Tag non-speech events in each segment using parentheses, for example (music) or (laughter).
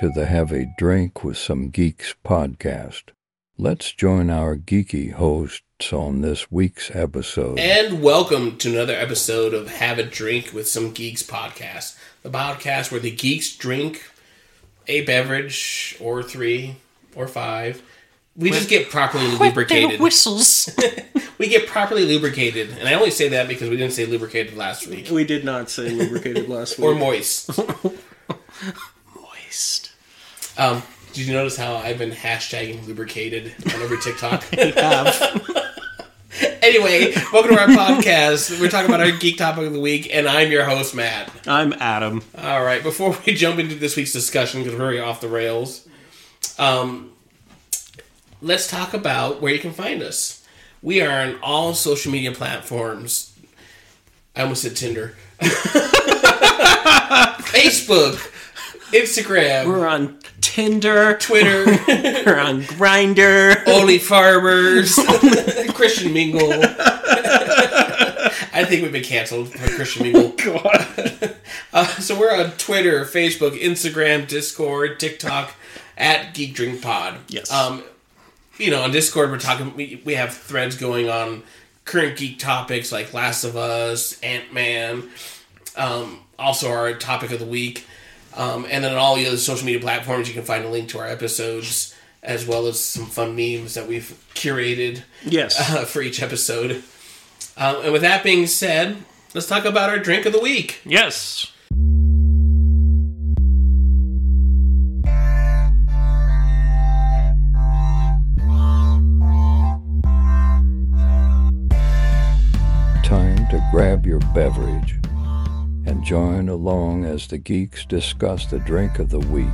Welcome to the Have a Drink with Some Geeks podcast. Let's join our geeky hosts on this week's episode. And welcome to another episode of Have a Drink with Some Geeks podcast, the podcast where the geeks drink a beverage or three or five. We just get properly lubricated. whistles. (laughs) We get properly lubricated, and I only say that because we didn't say lubricated last week we did not say lubricated last week. or moist. moist. (laughs) Um, did you notice how I've been hashtagging lubricated on every TikTok? (laughs) (laughs) anyway, welcome to our podcast. We're talking about our geek topic of the week, and I'm your host, Matt. I'm Adam. All right, before we jump into this week's discussion, because we're already off the rails, um, let's talk about where you can find us. We are on all social media platforms. I almost said Tinder. (laughs) Facebook, Instagram, We're on Tinder. Twitter, (laughs) We're on Grindr. Only Farmers, (laughs) (laughs) Christian Mingle. I think we've been canceled for Christian Mingle. Uh, so we're on Twitter, Facebook, Instagram, Discord, TikTok at Geek Drink Pod. Yes. Um, you know, on Discord we're talking. We, we have threads going on current geek topics like Last of Us, Ant Man. Um, also our topic of the week, um, and then on all the other social media platforms you can find a link to our episodes as well as some fun memes that we've curated Yes. (laughs) uh, for each episode. Um, and with that being said, let's talk about our drink of the week. Yes. Time to grab your beverage and join along as the geeks discuss the drink of the week.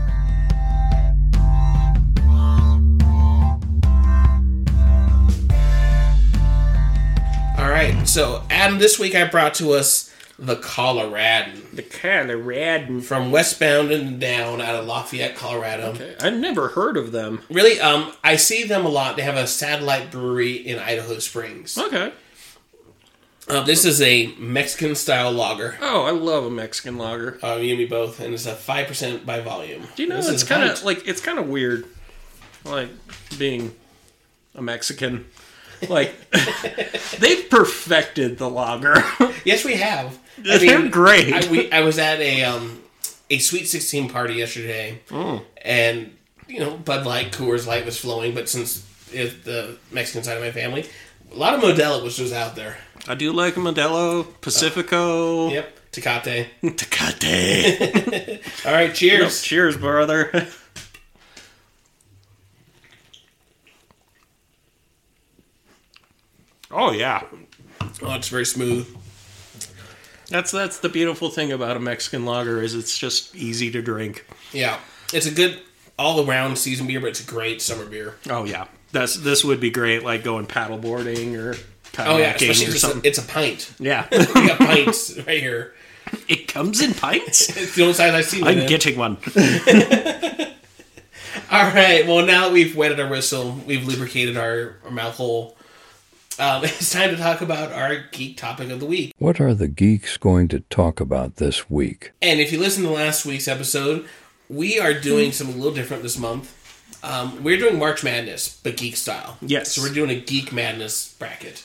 All right, so Adam, this week I brought to us the Coloradan The Colorado. from Westbound and Down out of Lafayette, Colorado. Okay. I've never heard of them. Really, um, I see them a lot. They have a satellite brewery in Idaho Springs. Okay. Uh, this is a Mexican style lager. Oh, I love a Mexican lager. Uh, you and me both, and it's a five percent by volume. Do you know This it's kind of like it's kind of weird, like being a Mexican. Like (laughs) they've perfected the lager. (laughs) Yes, we have. They're great. I, we, I was at a um, a Sweet Sixteen party yesterday, Mm. and you know Bud Light, Coors Light was flowing, but since it's the Mexican side of my family, a lot of Modelo was just out there. I do like Modelo, Pacifico, oh. Yep, Tecate. (laughs) Tecate. (laughs) All right, cheers. Cheers, brother. (laughs) oh yeah, Oh, it's very smooth. that's that's the beautiful thing about a Mexican lager is it's just easy to drink. Yeah, it's a good all around season beer, but it's a great summer beer. Oh yeah, that's this would be great like going paddleboarding or Oh yeah, kayaking especially or just something. a, it's a pint. yeah, (laughs) We got pints right here. (laughs) it comes in pints. (laughs) It's the only size I've seen. I'm in. getting one. All right. Well, now that we've wetted our whistle, we've lubricated our, our mouth hole. Um, it's time to talk about our geek topic of the week. What are the geeks going to talk about this week? And if you listen to last week's episode, we are doing something a little different this month. Um, we're doing March Madness, but geek style. Yes. So we're doing a geek madness bracket.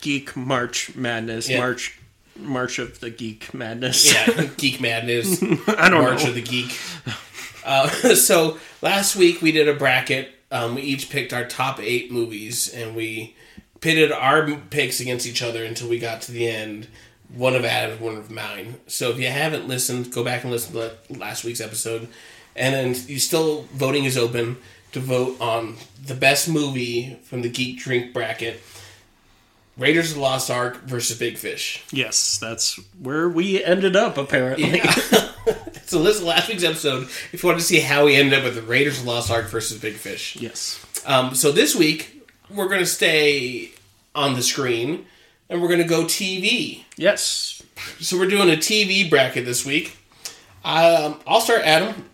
Geek March Madness, Yeah. March March of the Geek Madness. Yeah, (laughs) geek madness. (laughs) I don't March know. of the Geek. Uh, (laughs) so last week we did a bracket. Um, we each picked our top eight movies, and we pitted our picks against each other until we got to the end. One of Adam's, one of mine. So if you haven't listened, go back and listen to last week's episode. And then you still voting is open to vote on the best movie from the Geek Drink bracket. Raiders of the Lost Ark versus Big Fish. Yes, that's where we ended up apparently. (laughs) So listen to last week's episode if you want to see how we ended up with the Raiders of the Lost Ark versus Big Fish. yes. Um, so this week we're going to stay on the screen and we're going to go TV. Yes. So we're doing a TV bracket this week. Um, I'll start Adam.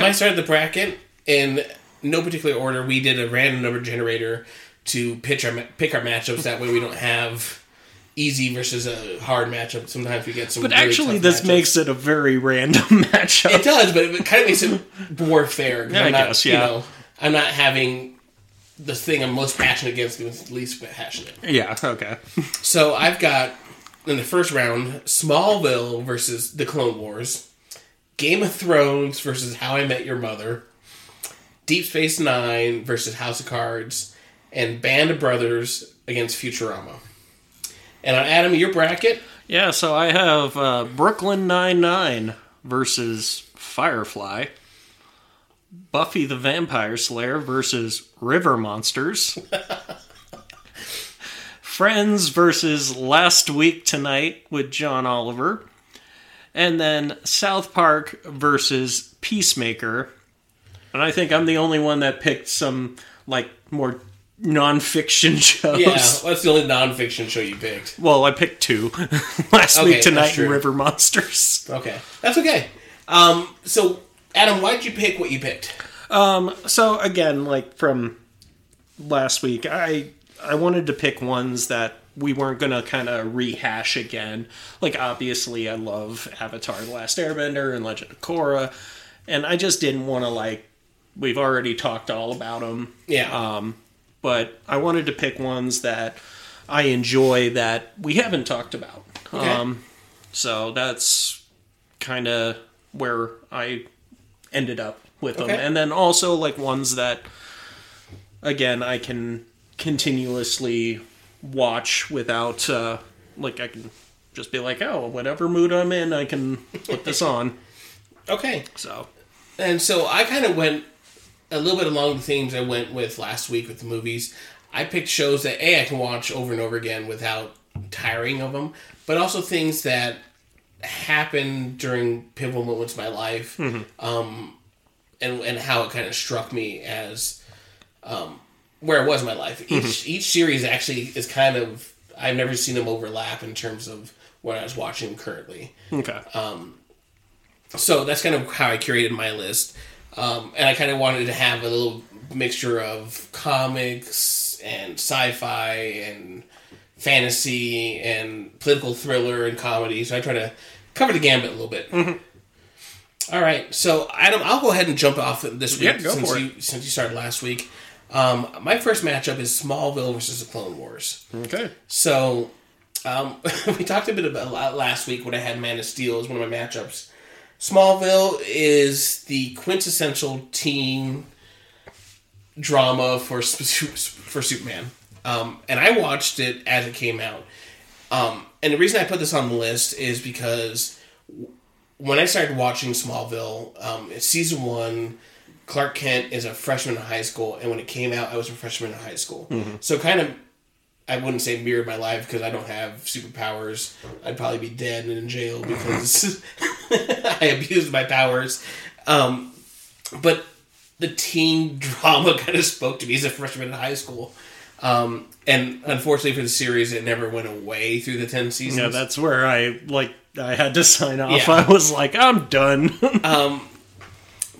I started the bracket in no particular order. We did a random number generator to pitch our pick our matchups. That way we don't have easy versus a hard matchup. Sometimes we get some. But really actually, this matchups. makes it a very random (laughs) matchup. it does, but it kind of makes it more fair. Yeah, I'm I not, guess, You yeah. know, I'm not having the thing I'm most passionate against is least passionate. yeah, okay. (laughs) So I've got in the first round Smallville versus the Clone Wars, Game of Thrones versus How I Met Your Mother, Deep Space Nine versus House of Cards, and Band of Brothers against Futurama. And on Adam, your bracket, Yeah, so I have uh, Brooklyn Nine-Nine versus Firefly, Buffy the Vampire Slayer versus River Monsters, (laughs) Friends versus Last Week Tonight with John Oliver, and then South Park versus Peacemaker. And I think I'm the only one that picked some like more nonfiction (laughs) shows. yeah, that's the only nonfiction show you picked. Well, I picked two. (laughs) Last Okay, week tonight true. and River Monsters. Okay, that's okay. Um, so Adam, why'd you pick what you picked? So again, like from last week, I I wanted to pick ones that we weren't gonna kind of rehash again. Like obviously, I love Avatar: The Last Airbender and Legend of Korra, and I just didn't want to like. We've already talked all about them. Yeah, Um, but I wanted to pick ones that I enjoy that we haven't talked about. Okay. Um, so that's kind of where I ended up with them. And then also like ones that, again, I can continuously watch without, uh, like, I can just be like, oh, whatever mood I'm in, I can put this (laughs) on. okay. So, And so I kind of went a little bit along the themes I went with last week with the movies. I picked shows that a I can watch over and over again without tiring of them, but also things that happened during pivotal moments of my life, um, and and how it kind of struck me as um, where I was in my life. Each each series actually is kind of I've never seen them overlap in terms of what I was watching currently okay. so that's kind of how I curated my list. Um, and I kind of wanted to have a little mixture of comics and sci-fi and fantasy and political thriller and comedy. So I try to cover the gambit a little bit. All right, so Adam, I'll go ahead and jump off this week Yeah, since you since you started last week. Um, my first matchup is Smallville versus the Clone Wars. Okay. So, um, (laughs) we talked a bit about last week when I had Man of Steel as one of my matchups. Smallville is the quintessential teen drama for for Superman, um, and I watched it as it came out. Um, and the reason I put this on the list is because when I started watching Smallville, um, season one. Clark Kent is a freshman in high school, and when it came out, I was a freshman in high school. So kind of I wouldn't say mirrored my life because I don't have superpowers. I'd probably be dead and in jail because (laughs) I abused my powers. Um, but the teen (laughs) drama kind of spoke to me as a freshman in high school. Um, and unfortunately for the series, it never went away through the 10 seasons. Yeah, that's where I like I had to sign off. Yeah. (laughs) I was like, I'm done.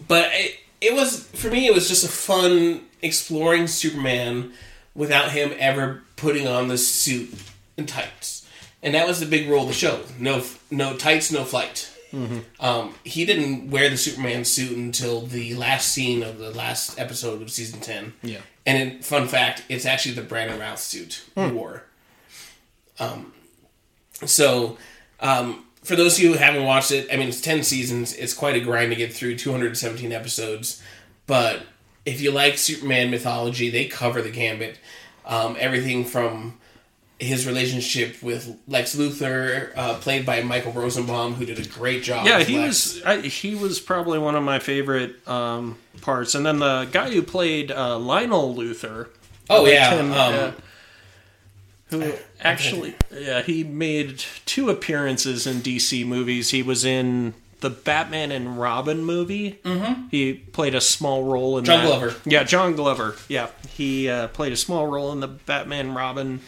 but it, it was for me it was just a fun exploring superman without him ever putting on the suit and tights. And that was the big rule of the show. No no tights no flight. Um, he didn't wear the superman suit until the last scene of the last episode of season 10 Yeah. and in, fun fact it's actually the brandon routh suit he wore. Um, so um, for those of you who haven't watched it, I mean, it's 10 seasons. It's quite a grind to get through 217 episodes. But if you like Superman mythology, they cover the gambit. Um, everything from his relationship with Lex Luthor, uh, played by Michael Rosenbaum, who did a great job. yeah, he Lex. was I, he was probably one of my favorite um, parts. And then the guy who played uh, Lionel Luthor. Oh, yeah. him, um, uh, who actually yeah he made two appearances in DC movies. He was in the Batman and Robin movie. Mm-hmm. He played a small role in John that. Glover. Yeah, John Glover. Yeah, he uh, played a small role in the Batman Robin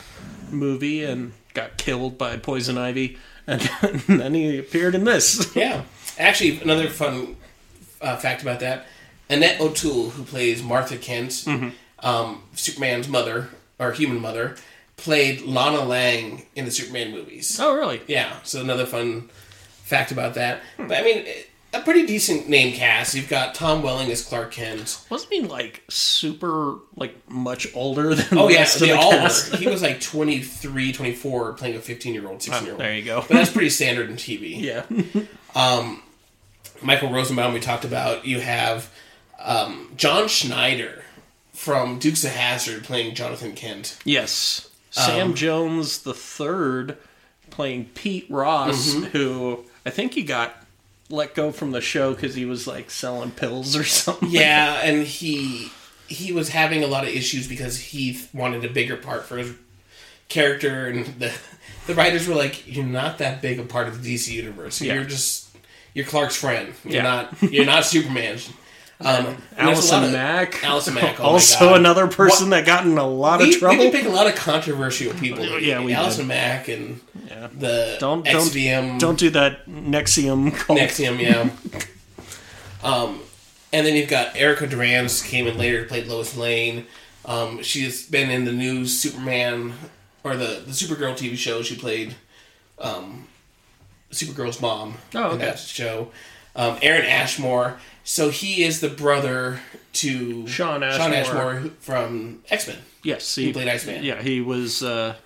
movie and got killed by Poison Ivy. (laughs) And then he appeared in this. (laughs) Yeah. Actually, another fun uh, fact about that Annette O'Toole, who plays Martha Kent, um, Superman's mother, or human mother, played Lana Lang in the Superman movies. Oh, really? Yeah, so another fun fact about that. But I mean, a pretty decent name cast. You've got Tom Welling as Clark Kent. Wasn't he like super, like much older than Oh the yeah, rest they of the all cast? were. He was like 23, 24, playing a 15 year old, 16 year old. there you go. But that's pretty standard in TV. (laughs) Yeah. Michael Rosenbaum we talked about. You have um, John Schneider from Dukes of Hazzard playing Jonathan Kent. Yes. Um, Sam Jones the third playing Pete Ross, Mm-hmm. who I think he got let go from the show because he was like selling pills or (laughs) something. Yeah, and he he was having a lot of issues because he wanted a bigger part for his character, and the the writers were like, "You're not that big a part of the DC universe. Yeah. You're just you're Clark's friend. You're Yeah. not you're not (laughs) Superman." Um, and there's a lot Allison Mack. Allison Mack, oh also another person that got in a lot We, of we trouble. did pick a lot of controversial people. Yeah, we Allison Mack and Yeah. the Don't- don't- XVM Don't do that NXIVM cult. NXIVM, yeah. um, and then you've got Erica Durance came in later played Lois Lane. Um, she's been in the new Superman or the the Supergirl TV show. She played um, Supergirl's mom Oh, in that show. Um, Aaron Ashmore. So he is the brother to Shawn Shawn Ashmore. Ashmore from X Men. Yes, He played Iceman. Yeah, he was uh,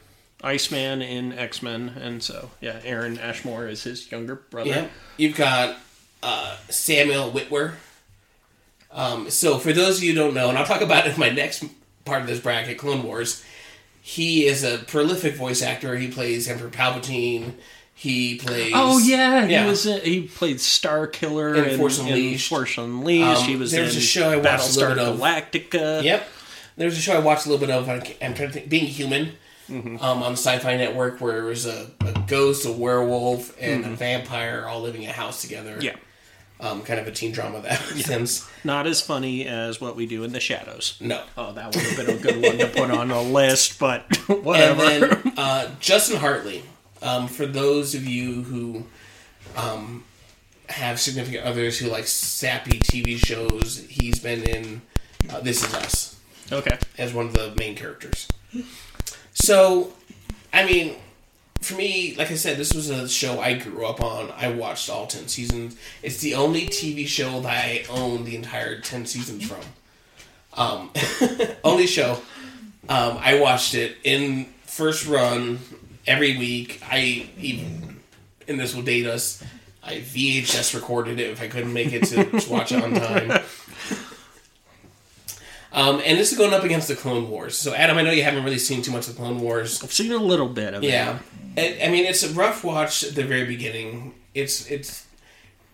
Iceman in X Men, and so yeah, Aaron Ashmore is his younger brother. Yeah. You've got uh, Samuel Witwer. Um, so for those of you who don't know, and I'll talk about it in my next part of this bracket, Clone Wars. He is a prolific voice actor. He plays Emperor Palpatine. He plays. Oh yeah, he Yeah. was. In, he played Starkiller In Force Unleashed. Force Unleashed. Um, he was there was a show I watched a little Battlestar bit of. Galactica. Yep. There's a show I watched a little bit of. I'm trying to think. Being Human. Mm-hmm. Um, on the Sci-Fi Network, where it was a, a ghost, a werewolf, and Mm-hmm. a vampire all living in a house together. Yeah, Um, kind of a teen drama that sense. not as funny as what we do in the shadows. No. Oh, that would have been a good one to put on a list, but (laughs) And whatever. then uh, Justin Hartley. Um, for those of you who um, have significant others who like sappy TV shows, he's been in uh, This Is Us okay. as one of the main characters. So, I mean, for me, like I said, this was a show I grew up on. I watched all 10 seasons. It's the only TV show that I own the entire 10 seasons from. Um, (laughs) only show. Um, I watched it in first run every week. I even, and this will date us, I VHS recorded it if I couldn't make it to, (laughs) watch it on time. Um, and this is going up against the Clone Wars. So, Adam, I know you haven't really seen too much of the Clone Wars. I've seen a little bit of Yeah, it. I, I mean it's a rough watch at the very beginning. It's it's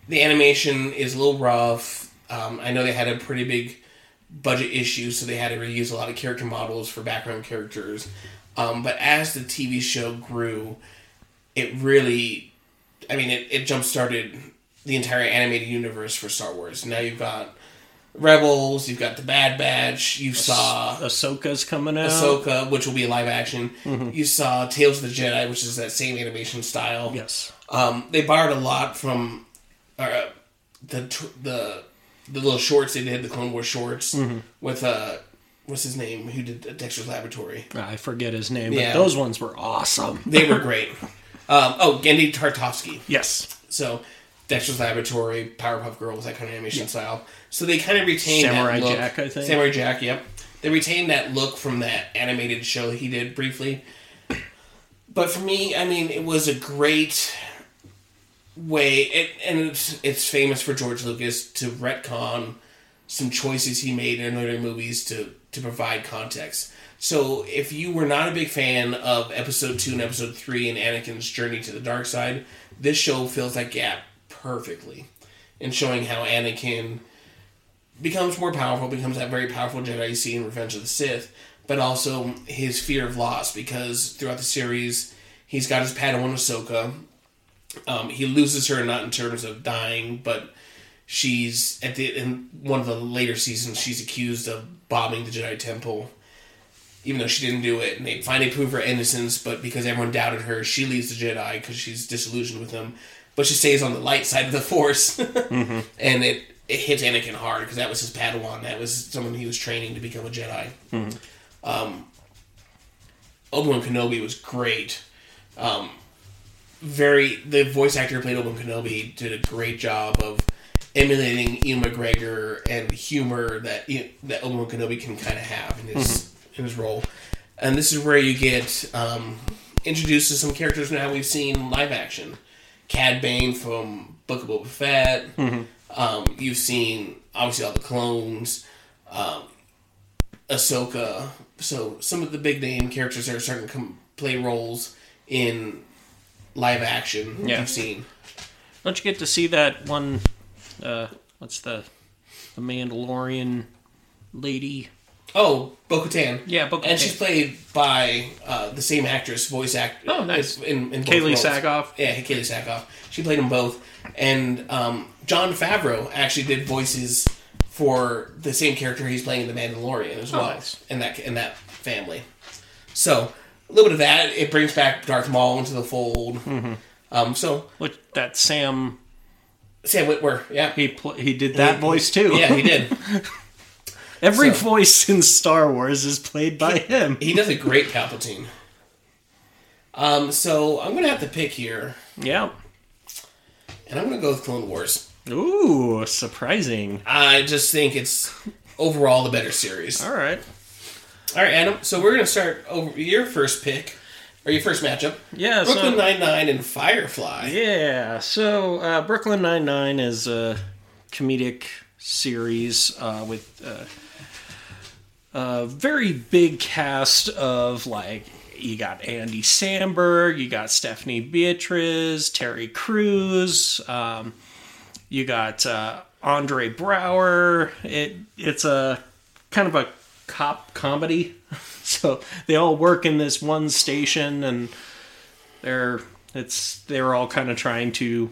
the animation is a little rough. Um, I know they had a pretty big budget issue, so they had to reuse a lot of character models for background characters. Um, but as the TV show grew, it really, I mean, it, it jump started the entire animated universe for Star Wars. Now you've got Rebels, you've got the Bad Batch, you saw Ahsoka's coming out. Ahsoka, which will be a live action. Mm-hmm. You saw Tales of the Jedi, which is that same animation style. Yes. Um, they borrowed a lot from uh, the the the little shorts they did, the Clone Wars shorts Mm-hmm. with uh, what's his name? Who did Dexter's Laboratory? I forget his name, Yeah. but those ones were awesome. They were (laughs) great. um, oh, Genndy Tartakovsky. Yes. So Dexter's Laboratory, Powerpuff Girls, that kind of animation style. So they kind of retained Samurai that look. Jack, I think. Samurai Jack, yep. They retained that look from that animated show he did briefly. But for me, I mean, it was a great way, it, and it's, it's famous for George Lucas to retcon some choices he made in later movies to, to provide context. So if you were not a big fan of episode two and episode three and Anakin's journey to the dark side, this show fills that gap perfectly in showing how Anakin becomes more powerful, becomes that very powerful Jedi you see in Revenge of the Sith, but also his fear of loss because throughout the series he's got his Padawan Ahsoka. Um, he loses her not in terms of dying, but she's at the in one of the later seasons she's accused of bombing the Jedi Temple. Even though she didn't do it, and they finally prove her innocence, but because everyone doubted her, she leaves the Jedi because she's disillusioned with them. But she stays on the light side of the Force, (laughs) and it it hits Anakin hard because that was his Padawan. That was someone he was training to become a Jedi. Um, Obi Wan Kenobi was great. Um, very the voice actor who played Obi Wan Kenobi did a great job of emulating Ewan McGregor and humor that Ian- that Obi Wan Kenobi can kind of have in his in his role. And this is where you get um, introduced to some characters now we've seen live action. Cad Bane from Book of Boba Fett. Um, you've seen obviously all the clones. Um, Ahsoka. So some of the big name characters are starting to come play roles in live action. Yeah. You've seen. Don't you get to see that one? Uh, what's the the Mandalorian lady? Oh, Bo Katan. Yeah, Bo-Katan. And she's played by uh, the same actress, voice actor. Oh, nice. In, in Katee roles. Sackhoff? Yeah, Katee Sackhoff. She played them both. And um, Jon Favreau actually did voices for the same character he's playing in The Mandalorian as well. Oh, nice. In that in that family. So a little bit of that. It brings back Darth Maul into the fold. Mm-hmm. Um, so Which that Sam Sam Witwer, yeah. he pl- he did that voice too. Yeah, he did. (laughs) Every So- voice in Star Wars is played by him. he does a great Palpatine. Um, so I'm gonna have to pick here. Yeah. And I'm going to go with Clone Wars. Ooh, surprising. I just think it's overall the better series. All right. All right, Adam. So we're going to start over your first pick, or your first matchup. Yeah. Brooklyn so, Nine Nine and Firefly. Yeah, so uh, Brooklyn Nine Nine is a comedic series uh, with uh, a very big cast of like you got Andy Samberg, you got Stephanie Beatriz, Terry Crews, um, you got uh, Andre Braugher. It it's a kind of a cop comedy, (laughs) (laughs) so they all work in this one station and they're it's they're all kind of trying to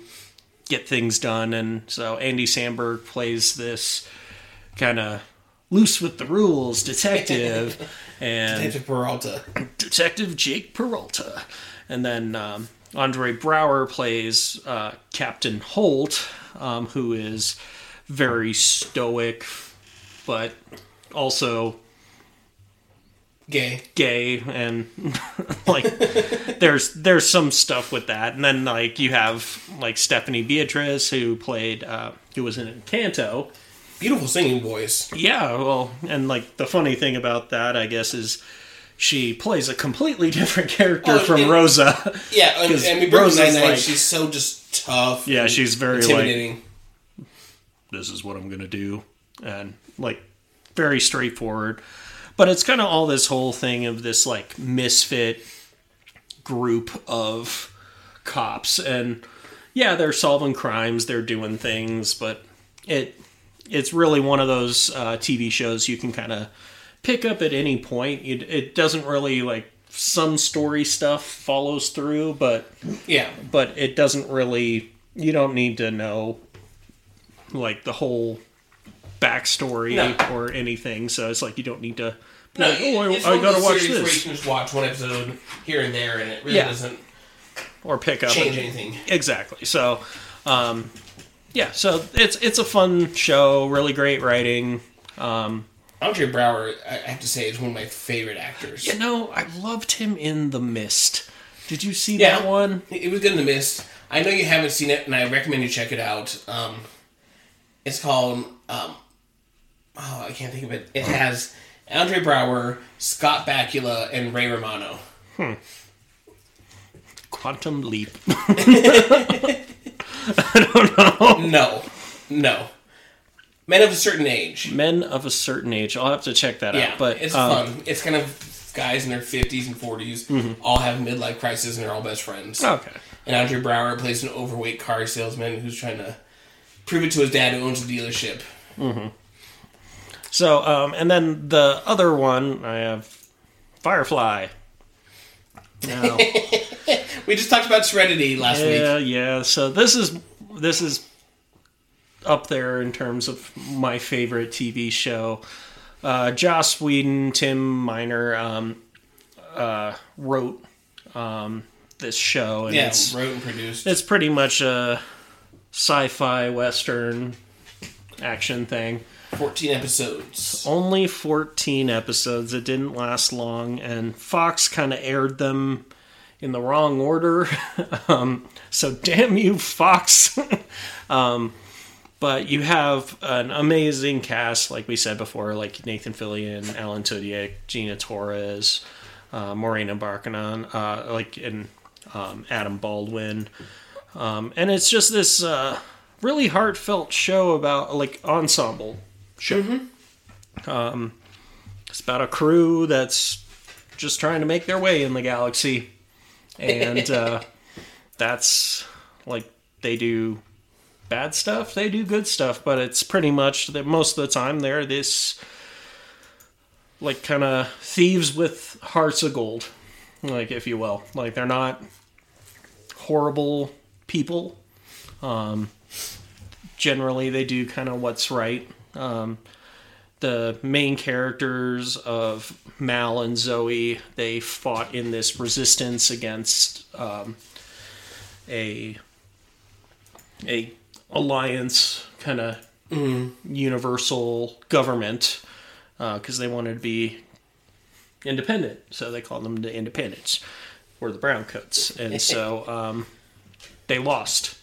get things done and so Andy Samberg plays this kind of loose with the rules detective (laughs) and Detective Peralta. detective Jake Peralta and then um, Andre Braugher plays uh, Captain Holt um, who is very stoic but also Gay. gay and (laughs) like there's there's some stuff with that and then like you have like stephanie beatriz who played uh who was in canto Beautiful singing voice. yeah well and like the funny thing about that i guess is she plays a completely (laughs) different character Oh, from and- rosa Yeah, and, 'Cause I mean, Brooklyn Rosa's Nine Nine. like- she's so just tough. yeah and she's very like this is what I'm gonna do, and like very straightforward. But it's kind of all this whole thing of this like misfit group of cops, and yeah, they're solving crimes, they're doing things, but it it's really one of those uh, TV shows you can kind of pick up at any point. It, it doesn't really like some story stuff follows through, but yeah, but it doesn't really you don't need to know like the whole backstory No. or anything so it's like you don't need to no, like, oh, I, I gotta watch series Where you this can just watch one episode here and there, and it really Yeah. doesn't or pick up change and- anything. exactly so um yeah so it's it's a fun show really great writing Andre Braugher, I I have to say, is one of my favorite actors. you know i loved him in the mist did you see Yeah. that one It was good in the mist. I know you haven't seen it, and I recommend you check it out. Um, it's called. Um, oh, I can't think of it. It has Andre Braugher, Scott Bakula, and Ray Romano. Hmm. quantum leap (laughs) I don't know. No, no. Men of a certain age. men of a certain age i'll have to check that Yeah, out but it's um, fun. It's kind of guys in their fifties and 40s mm-hmm. all have midlife crisis, and they're all best friends. okay And Andre Braugher plays an overweight car salesman who's trying to prove it to his dad who owns a dealership. Mm-hmm. So, um, and then the other one, I have Firefly. Now, (laughs) We just talked about Serenity last week. yeah, yeah. So this is this is up there in terms of my favorite TV show. Uh, Joss Whedon, Tim Minear um, uh, wrote um, this show, and Yeah, it's wrote and produced. it's pretty much a sci-fi western action thing. 14 episodes. Only 14 episodes. It didn't last long, and Fox kind of aired them in the wrong order. (laughs) um, so, damn you, Fox. (laughs) um, but you have an amazing cast, like we said before, like Nathan Fillion, Alan Tudyk, Gina Torres, uh, Morena Baccarin, uh, like and um, Adam Baldwin, um, and it's just this uh, really heartfelt show about like ensemble show. Um, it's about a crew that's just trying to make their way in the galaxy, and uh, (laughs) that's like they do bad stuff, they do good stuff, but it's pretty much that most of the time they're this like kind of thieves with hearts of gold, like if you will. Like they're not horrible people. Um, generally, they do kind of what's right. Um, the main characters of Mal and Zoe, they fought in this resistance against um, a a alliance kind of universal government because they wanted to be independent. So they called them the Independents or the Browncoats, and so (laughs) um, they lost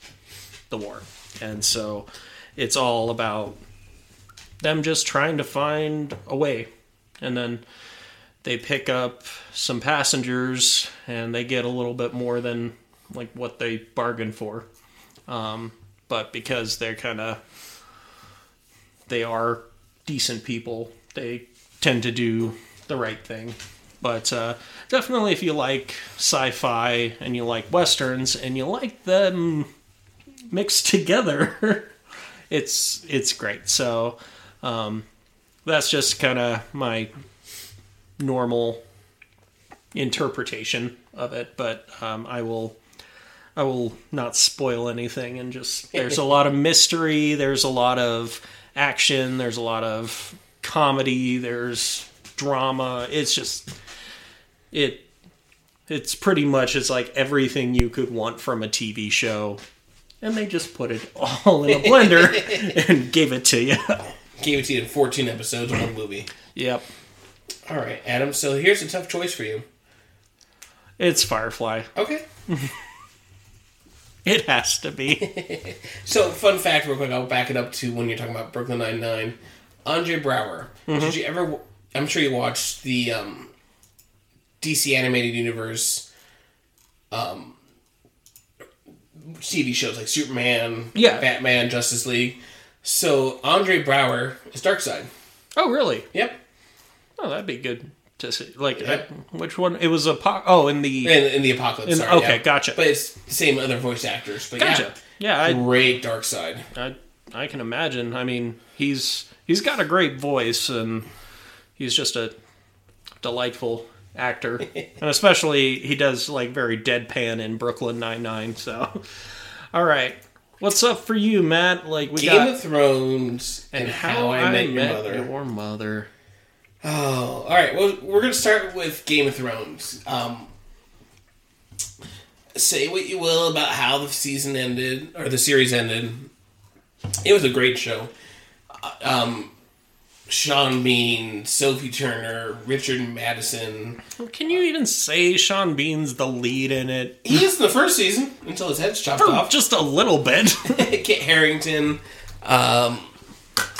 the war, and so it's all about them just trying to find a way, and then they pick up some passengers and they get a little bit more than like what they bargained for. Um, but because they're kind of they are decent people they tend to do the right thing. But uh, definitely if you like sci-fi and you like westerns and you like them mixed (laughs) together it's it's great. So um, that's just kind of my normal interpretation of it but um, i will I will not spoil anything and just there's a lot of mystery, there's a lot of action, there's a lot of comedy, there's drama. It's just it it's pretty much it's like everything you could want from a TV show. And they just put it (laughs) all in a blender (laughs) and gave it to you. Gave it to you in 14 episodes, one movie. Yep. All right, Adam. So here's a tough choice for you. It's Firefly. Okay. (laughs) It has to be. (laughs) So, fun fact, real quick. I'll back it up to when you're talking about Brooklyn Nine Nine. Andre Braugher. Did you ever? I'm sure you watched the um, DC animated universe um, TV shows like Superman, Yeah. Batman, Justice League. So Andre Braugher is Darkseid. oh, really? Yep. Oh, that'd be good to see. Like, Yep. uh, which one? It was a po- oh, in the In, in the Apocalypse. In- sorry, okay, yeah. gotcha. But it's the same other voice actors. But gotcha. Yeah, yeah, I, great Darkseid. I I can imagine. I mean, he's he's got a great voice, and he's just a delightful actor, (laughs) and especially he does like very deadpan in Brooklyn Nine Nine. So, all right, what's up for you, Matt? Like we Game got of Thrones and, How, I, Met, Your Mother. Your mother. Oh, all right. Well, we're gonna start with Game of Thrones. Um, say what you will about how the season ended or the series ended. It was a great show. Uh, Um, Sean Bean, Sophie Turner, Richard Madison. Can you even say Sean Bean's the lead in it? He is in the first season until his head's chopped For off. just a little bit. (laughs) Kit Harington. Um,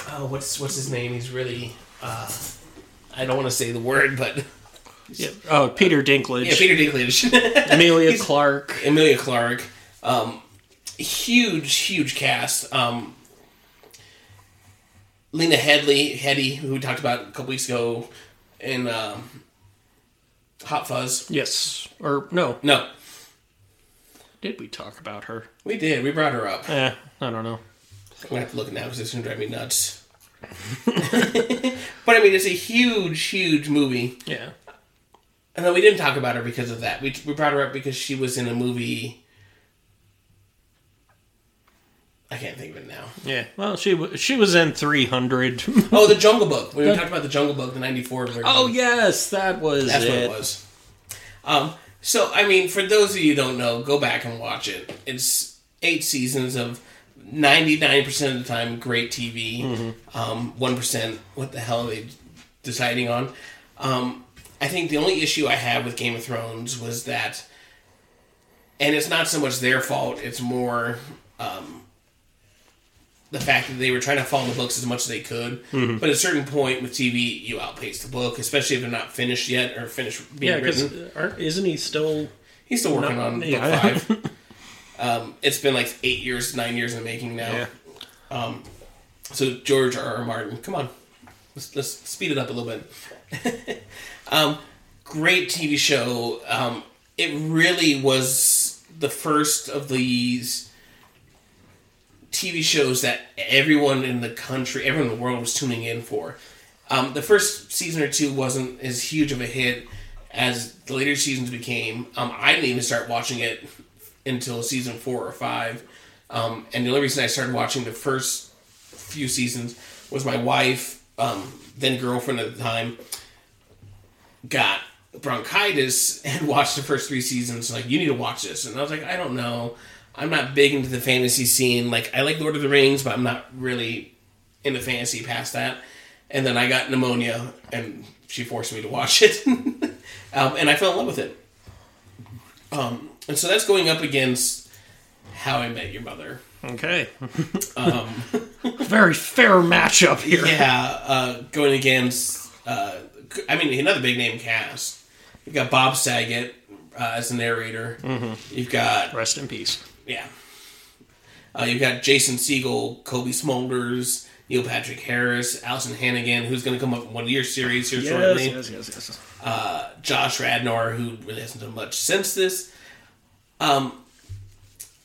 oh, what's what's his name? He's really. Uh, I don't want to say the word, but yeah. Oh, Peter Dinklage, yeah, Peter Dinklage. (laughs) Emilia Clarke. Emilia Clarke. Um, huge, huge cast. Um, Lena Headley, Hetty, who we talked about a couple weeks ago in um, Hot Fuzz. Yes, or no? No, Did we talk about her? we did. We brought her up. Eh, I don't know. I'm gonna have to look now because it's gonna drive me nuts. (laughs) but I mean, it's a huge, huge movie. Yeah. And then we didn't talk about her because of that. We, we brought her up because she was in a movie. I can't think of it now. Yeah. Well, she w- she was in 300. (laughs) Oh, the Jungle Book. We talked about the Jungle Book, the '94 version. oh yes, that was that's it. what it was. Um, so I mean, for those of you who don't know, go back and watch it. It's eight seasons of ninety-nine percent of the time, great TV. Um, One what the hell are they deciding on? Um, I think the only issue I had with Game of Thrones was that, and it's not so much their fault; it's more um, the fact that they were trying to follow the books as much as they could. But at a certain point with TV, you outpace the book, especially if they're not finished yet or finished being Yeah, written. because isn't he still? He's still working No, on book yeah. five. (laughs) um, it's been like eight years, nine years in the making now. Yeah. So George R. R. Martin, come on, let's, let's speed it up a little bit. (laughs) um, great TV show. Um, it really was the first of these TV shows that everyone in the country, everyone in the world was tuning in for. Um, the first season or two wasn't as huge of a hit as the later seasons became. Um, I didn't even start watching it until season four or five. Um, and the only reason I started watching the first few seasons was my wife, um, then girlfriend at the time, got bronchitis (laughs) and watched the first three seasons. Like, you need to watch this. And I was like, I don't know. I'm not big into the fantasy scene. Like, I like Lord of the Rings, but I'm not really into fantasy past that. And then I got pneumonia, and she forced me to watch it. (laughs) um, and I fell in love with it. Um, and so that's going up against How I Met Your Mother. Okay, Um, (laughs) very fair matchup here. yeah, uh, going against, uh, I mean, another big name cast. You've got Bob Saget uh, as the narrator. You've got, Rest in peace. Yeah. Uh, you've got Jason Segel, Cobie Smulders, Neil Patrick Harris, Alyson Hannigan, who's going to come up in one of your series here Yes, shortly. yes, yes, yes. Yes. Josh Radnor, who really hasn't done much since this. Um,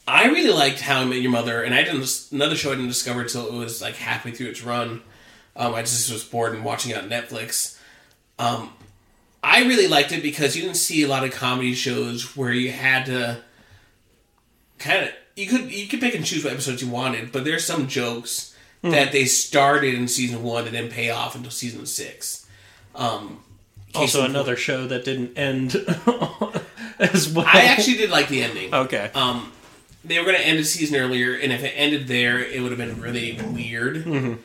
I really liked How I Met Your Mother, and I didn't another show I didn't discover until it was like halfway through its run. Um, I just was bored and watching it on Netflix. Um, I really liked it because you didn't see a lot of comedy shows where you had to kind of you could you could pick and choose what episodes you wanted, but there's some jokes that they started in season one and didn't pay off until season six. Um, Also, in point- another show that didn't end (laughs) as well. I actually did like the ending. okay. Um, they were going to end a season earlier, and if it ended there, it would have been really weird. Um,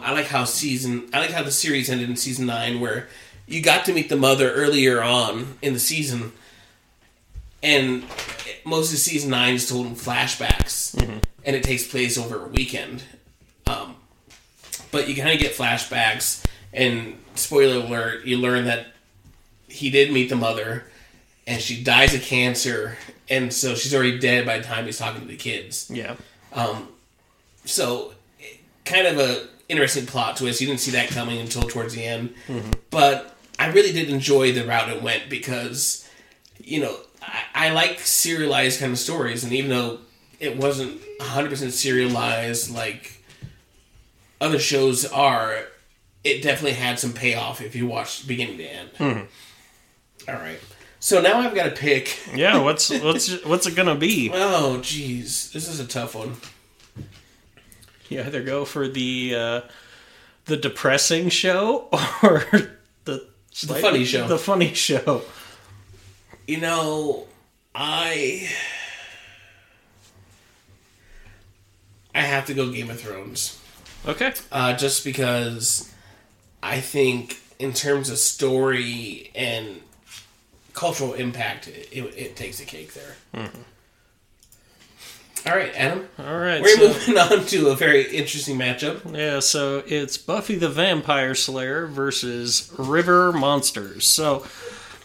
I like how season. I like how the series ended in season nine, where you got to meet the mother earlier on in the season, and most of season nine is told in flashbacks, mm-hmm. and it takes place over a weekend. Um, but you kind of get flashbacks, and spoiler alert, you learn that he did meet the mother, and she dies of cancer, and so she's already dead by the time he's talking to the kids. yeah. Um, so, kind of a interesting plot twist. You didn't see that coming until towards the end, mm-hmm. but I really did enjoy the route it went because, you know, I, like serialized kind of stories, and even though it wasn't hundred percent serialized like other shows are, it definitely had some payoff if you watched beginning to end. All right. So now I've got to pick. Yeah. What's what's what's it gonna be? (laughs) Oh, jeez, this is a tough one. You either go for the uh, the depressing show (laughs) or the the funny show. The funny show. You know, I I have to go Game of Thrones. Okay. Uh, just because I think in terms of story and cultural impact, it, it, it takes a cake there. All right, Adam. All right. We're so- moving (laughs) on to a very interesting matchup. Yeah, so it's Buffy the Vampire Slayer versus River Monsters. So,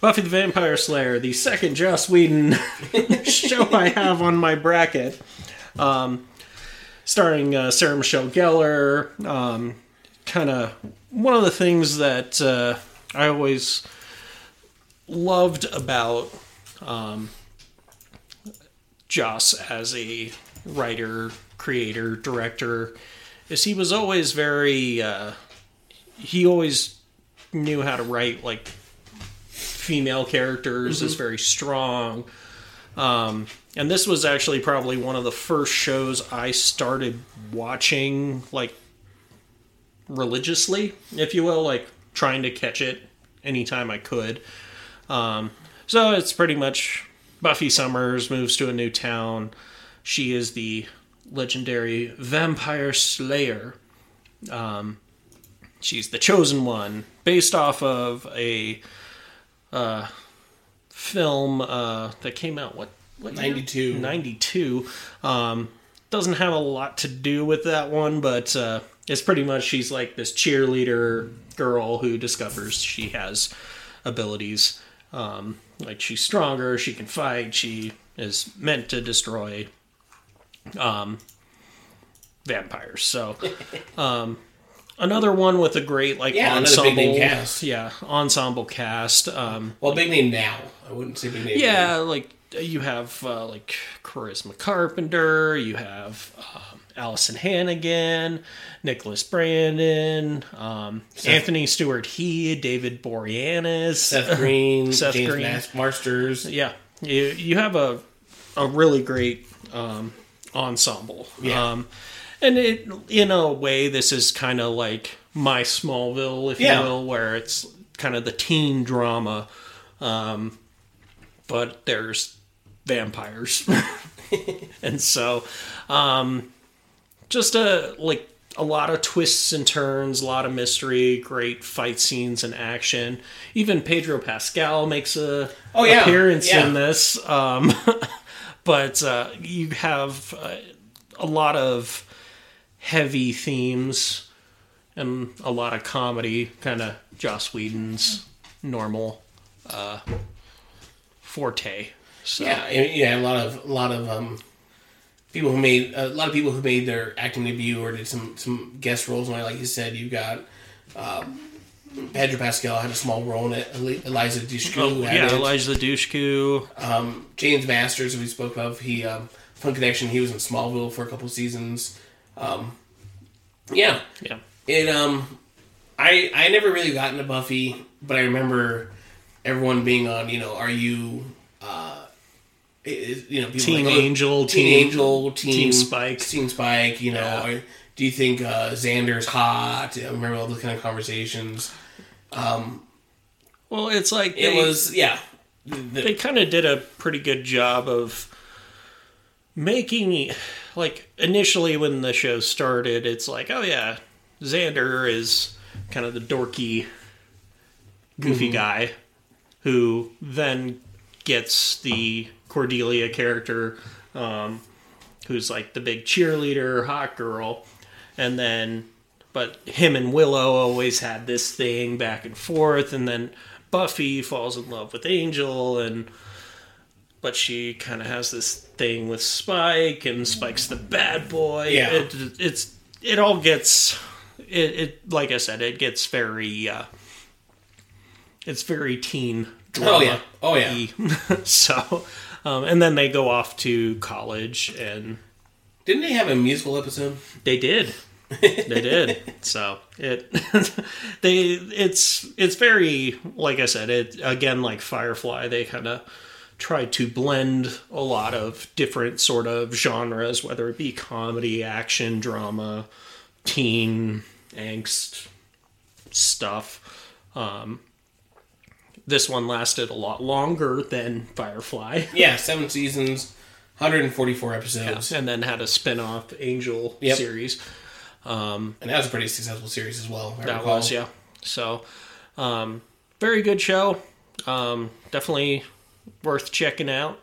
Buffy the Vampire Slayer, the second Joss Whedon (laughs) show I have on my bracket, um, starring uh, Sarah Michelle Gellar. Um, kind of one of the things that uh, I always loved about um, Joss as a writer, creator, director is he was always very uh, he always knew how to write like female characters is very strong. Um, and this was actually probably one of the first shows i started watching like religiously if you will like trying to catch it anytime i could. Um, so it's pretty much buffy summers moves to a new town. She is the legendary vampire slayer. Um, she's the chosen one, based off of a uh, film uh, that came out what what year? 92. 92. Um, doesn't have a lot to do with that one, but uh, it's pretty much she's like this cheerleader girl who discovers she has abilities. Um, like she's stronger, she can fight, she is meant to destroy um, vampires. So, (laughs) um, another one with a great like Yeah, ensemble big name cast. Yeah, ensemble cast. Um, Well, big name now. I wouldn't say big name. yeah, like you have uh, like Charisma Carpenter, you have um, Alyson Hannigan, Nicholas Brandon, um, Anthony Stewart He, David Boreanaz, Seth Green, (laughs) Seth James Green. Mas- Marsters. yeah, you you have a a really great um, ensemble. Yeah. Um, and it, in a way, this is kind of like my Smallville, if Yeah. you will, where it's kind of the teen drama, um, but there's vampires, (laughs) and so um, just a like a lot of twists and turns, a lot of mystery, great fight scenes and action. Even Pedro Pascal makes a Oh, yeah. appearance Yeah. in this. Um, (laughs) but uh, you have uh, a lot of heavy themes and a lot of comedy, kind of Joss Whedon's normal uh, forte. So Yeah, and- yeah, a lot of a lot of um, people who made a lot of people who made their acting debut or did some some guest roles. And like you said, you got um, Pedro Pascal had a small role in it. Eliza Dushku Oh, yeah, it. Elijah Dushku. Um, James Marsters, who we spoke of, he um, Fun Connection. He was in Smallville for a couple seasons. Um, yeah, Yeah. it um, I I never really got into Buffy, but I remember everyone being on. You know, are you? Uh, you know, Team like, oh, Angel, Teen, Team- Angel, Team, Team Spike. Team Spike. You know, Yeah. or do you think uh, Xander's hot? I remember all those kind of conversations. Um, Well, it's like It they- was yeah. The- they kind of did a pretty good job of making like initially when the show started it's like oh yeah xander is kind of the dorky goofy guy who then gets the cordelia character um, who's like the big cheerleader hot girl and then but him and willow always had this thing back and forth and then buffy falls in love with angel and but she kind of has this thing with spike and spike's the bad boy Yeah. it, it's it all gets it, it like i said it gets very uh it's very teen drama. Oh yeah, oh yeah. (laughs) so um, and then they go off to college and Didn't they have a musical episode? they did they did (laughs) so it (laughs) they it's it's very like i said it again like firefly they kind of tried to blend a lot of different sort of genres whether it be comedy action drama teen angst stuff um this one lasted a lot longer than firefly Yeah, seven seasons, 144 episodes, and then had a spin-off angel Yep. series and that was a pretty successful series as well. That recall. was, yeah. So, um, very good show. Um, definitely worth checking out.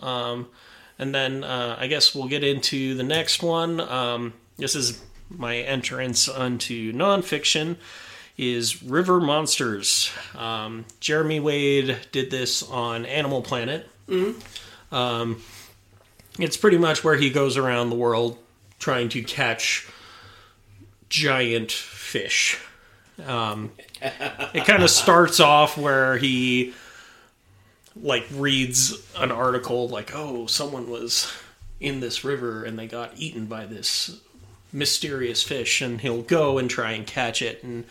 Um, and then uh, I guess we'll get into the next one. Um, this is my entrance onto nonfiction. Is River Monsters? Um, Jeremy Wade did this on Animal Planet. Um, it's pretty much where he goes around the world trying to catch giant fish. Um, it kind of (laughs) starts off where he like reads an article like, "Oh, someone was in this river and they got eaten by this mysterious fish," and he'll go and try and catch it, and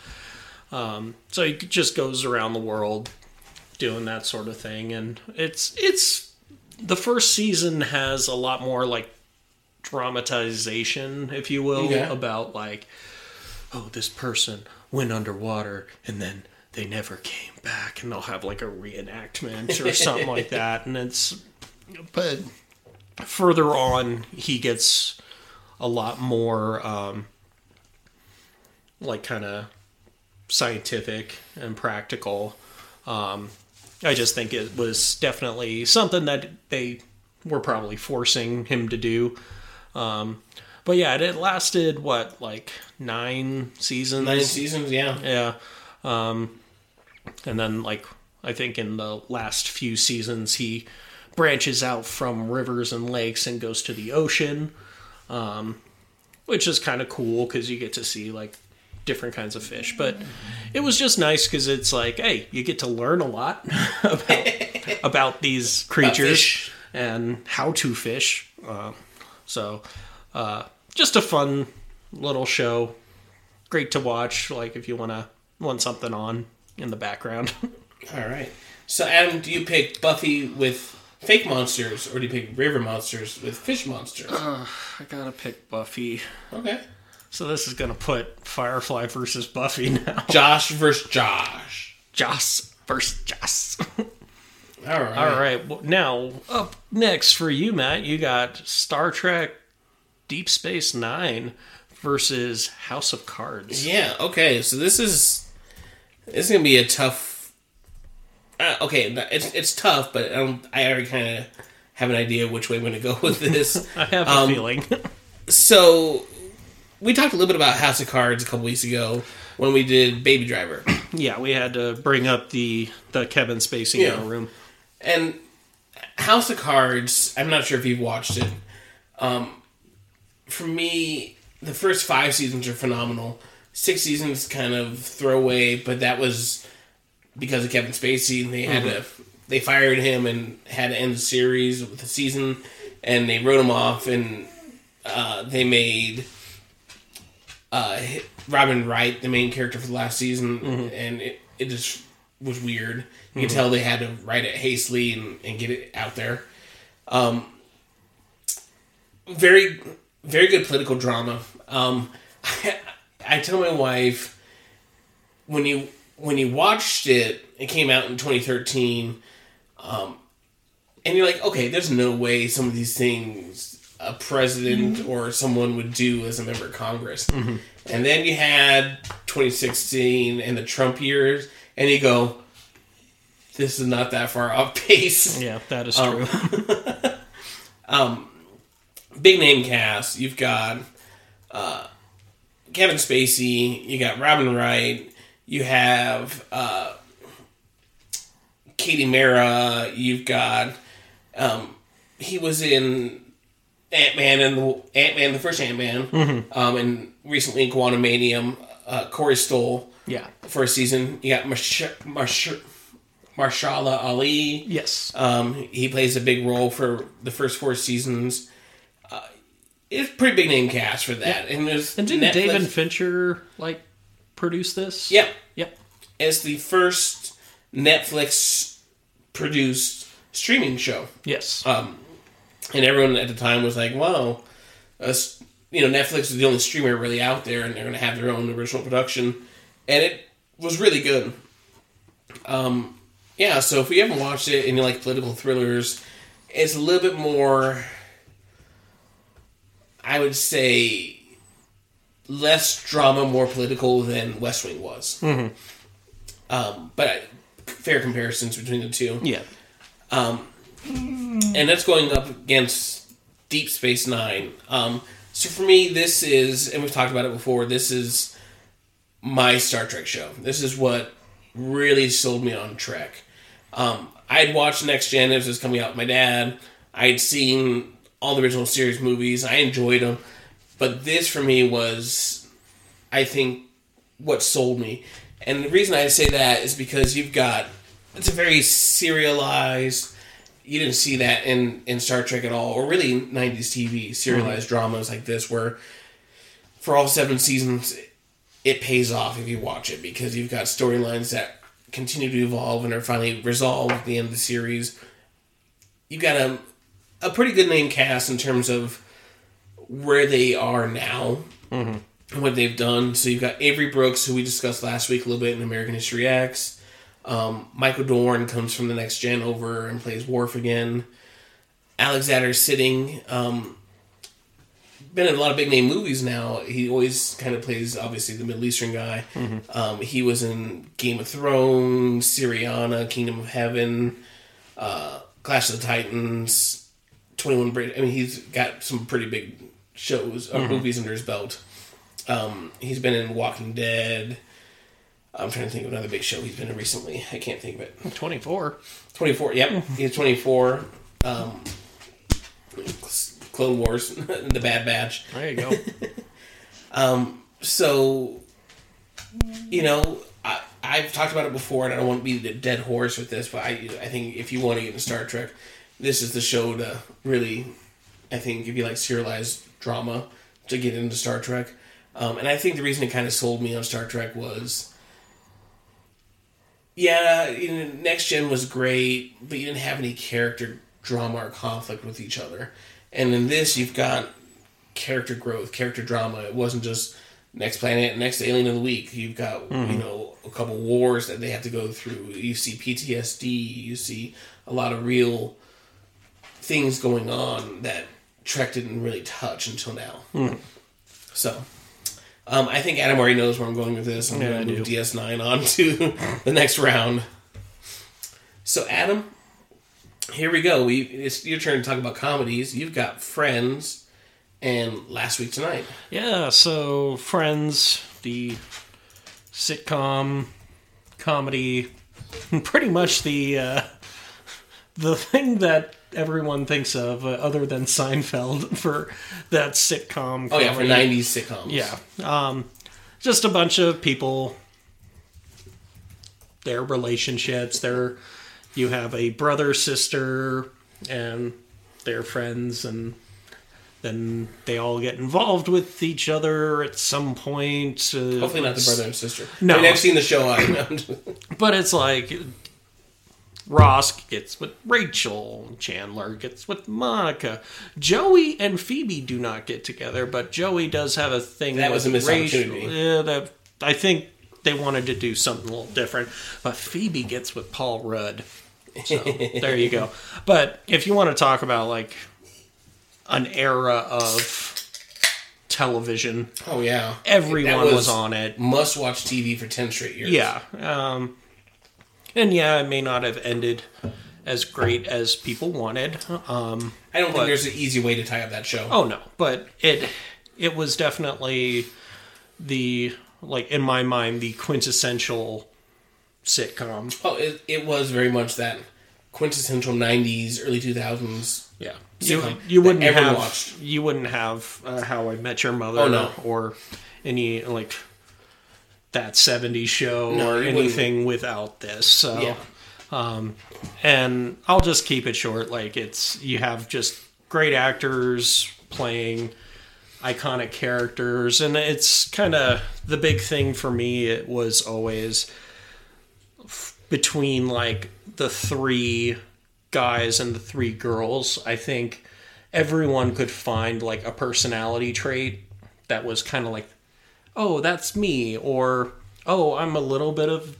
um, so he just goes around the world doing that sort of thing, and it's it's the first season has a lot more like dramatization, if you will, Okay. about like, oh, this person went underwater and then they never came back, and they'll have like a reenactment or (laughs) something like that, and it's but further on he gets a lot more um, like kind of scientific and practical. Um, I just think it was definitely something that they were probably forcing him to do. Um, but yeah, it, lasted what like nine seasons. Nine seasons, yeah. Yeah. Um, and then, like, I think in the last few seasons, he branches out from rivers and lakes and goes to the ocean, um, which is kind of cool because you get to see, like, different kinds of fish. But it was just nice because it's like, hey, you get to learn a lot (laughs) about, about these creatures fish. and how to fish. Uh, so, uh, just a fun little show. Great to watch, like, if you want to want something on in the background. (laughs) All right. So, Adam, do you pick Buffy with fake monsters, or do you pick river monsters with fish monsters? Uh, I gotta pick Buffy. Okay. So this is gonna put Firefly versus Buffy (laughs) now. Josh versus Josh. Joss versus Joss. All right. All right. Well, now up next for you, Matt, you got Star Trek Deep Space Nine versus House of Cards. Yeah. Okay. So this is is gonna be a tough. Uh, okay, it's it's tough, but I don't. I already kind of have an idea which way I'm gonna go with this. (laughs) I have a Um, feeling. so we talked a little bit about House of Cards a couple weeks ago when we did Baby Driver. (clears throat) yeah, we had to bring up the the Kevin Spacey Yeah. in the room. And House of Cards, I'm not sure if you've watched it. Um, for me, the first five seasons are phenomenal. Six seasons kind of throwaway, but that was because of Kevin Spacey. And they had to they fired him and had to end the series with the season, and they wrote him off, and uh, they made uh, Robin Wright the main character for the last season, and it, it just was weird. You can tell they had to write it hastily and, and get it out there. Um, very, very good political drama. Um, I, (laughs) tell my wife when you when you watched it, it came out in 2013, um, and you're like, okay, there's no way some of these things a president or someone would do as a member of Congress. And then you had 2016 and the Trump years, and you go, this is not that far off (laughs) base. Yeah, that is Um, true. (laughs) big name cast. You've got uh, Kevin Spacey. You got Robin Wright. You have uh, Katie Mara. You've got um, he was in Ant Man and the Ant Man, the first Ant Man, um, and recently in Quantumanium. Uh, Corey Stoll yeah. for a season. You got Marsh- Marsh- Mahershala Ali. Yes. Um, he plays a big role for the first four seasons. It's pretty big name cast for that. And there's and didn't Netflix- David Fincher like produce this? Yep, Yep. it's the first Netflix produced streaming show. Yes. Um, and everyone at the time was like, "Wow, us, you know, Netflix is the only streamer really out there, and they're going to have their own original production." And it was really good. Um, yeah. So if you haven't watched it and you like political thrillers, it's a little bit more. I would say less drama, more political than West Wing was. Um, but I, fair comparisons between the two yeah. and that's going up against Deep Space Nine. Um, so for me, this is, and we've talked about it before. This is my Star Trek show. This is what really sold me on Trek. Um, I'd watched Next Gen as it was coming out with my dad. I'd seen all the original series movies. I enjoyed them, but this for me was, I think, what sold me. And the reason I say that is because you've got it's a very serialized you didn't see that in in Star Trek at all, or really 90s TV serialized mm-hmm. dramas like this, where for all seven seasons, it pays off if you watch it because you've got storylines that continue to evolve and are finally resolved at the end of the series. You've got a a pretty good name cast in terms of where they are now and what they've done. So you've got Avery Brooks, who we discussed last week a little bit in American History X. Um, Michael Dorn comes from the next gen over and plays Worf again. Alexander Siddig, um, been in a lot of big name movies now. He always kind of plays obviously the Middle Eastern guy. Um, he was in Game of Thrones, Syriana, Kingdom of Heaven, uh, Clash of the Titans, Twenty One Bridge. I mean, he's got some pretty big shows or movies under his belt. Um, he's been in Walking Dead. I'm trying to think of another big show he's been in recently. I can't think of it. 24. 24. Yep, he's 24. Um, Clone Wars, (laughs) The Bad Batch. There you go. (laughs) um, So, you know, I, I've talked about it before, and I don't want to be the dead horse with this, but I, I think if you want to get into Star Trek, this is the show to really, I think, if you like serialized drama, to get into Star Trek. Um, and I think the reason it kind of sold me on Star Trek was, yeah, you know, Next Gen was great, but you didn't have any character drama or conflict with each other. And in this, you've got character growth, character drama. It wasn't just next planet, next alien of the week. You've got you know a couple wars that they have to go through. You see PTSD. You see a lot of real things going on that Trek didn't really touch until now. So. Um, I think Adam already knows where I'm going with this. I'm Yeah, going to move do. DS9 on (laughs) to the next round. So, Adam, here we go. We it's your turn to talk about comedies. You've got Friends and Last Week Tonight. Yeah, so Friends, the sitcom comedy, (laughs) pretty much the uh, (laughs) the thing that everyone thinks of, uh, other than Seinfeld, (laughs) for that sitcom. Oh yeah, for '90s sitcoms. Yeah, um, just a bunch of people, their relationships. Their you have a brother, sister, and their friends, and then they all get involved with each other at some point. Uh, Hopefully not the brother and sister. No. I mean, I've seen the show. I (laughs) but it's like Ross gets with Rachel, Chandler gets with Monica. Joey and Phoebe do not get together, but Joey does have a thing That with was a missed Rachel. Yeah, that I think they wanted to do something a little different, but Phoebe gets with Paul Rudd. So (laughs) there you go. But if you want to talk about like an era of television, oh yeah, everyone That was on it. Must watch TV for ten straight years. Yeah. Um, and yeah, it may not have ended as great as people wanted. Um, I don't think there's an easy way to tie up that show. oh no, but it it was definitely the like in my mind the quintessential sitcom. Oh, it, it was very much that quintessential '90s, early 2000s. Yeah. You, Sitcom you wouldn't have watched. you wouldn't have uh, How I Met Your Mother Oh, no. or any like that 70s show No, or you wouldn't. anything without this. So Yeah. um and I'll just keep it short like it's you have just great actors playing iconic characters and it's kind of the big thing for me it was always f- between like the three guys and the three girls i think everyone could find like a personality trait that was kind of like oh that's me or oh i'm a little bit of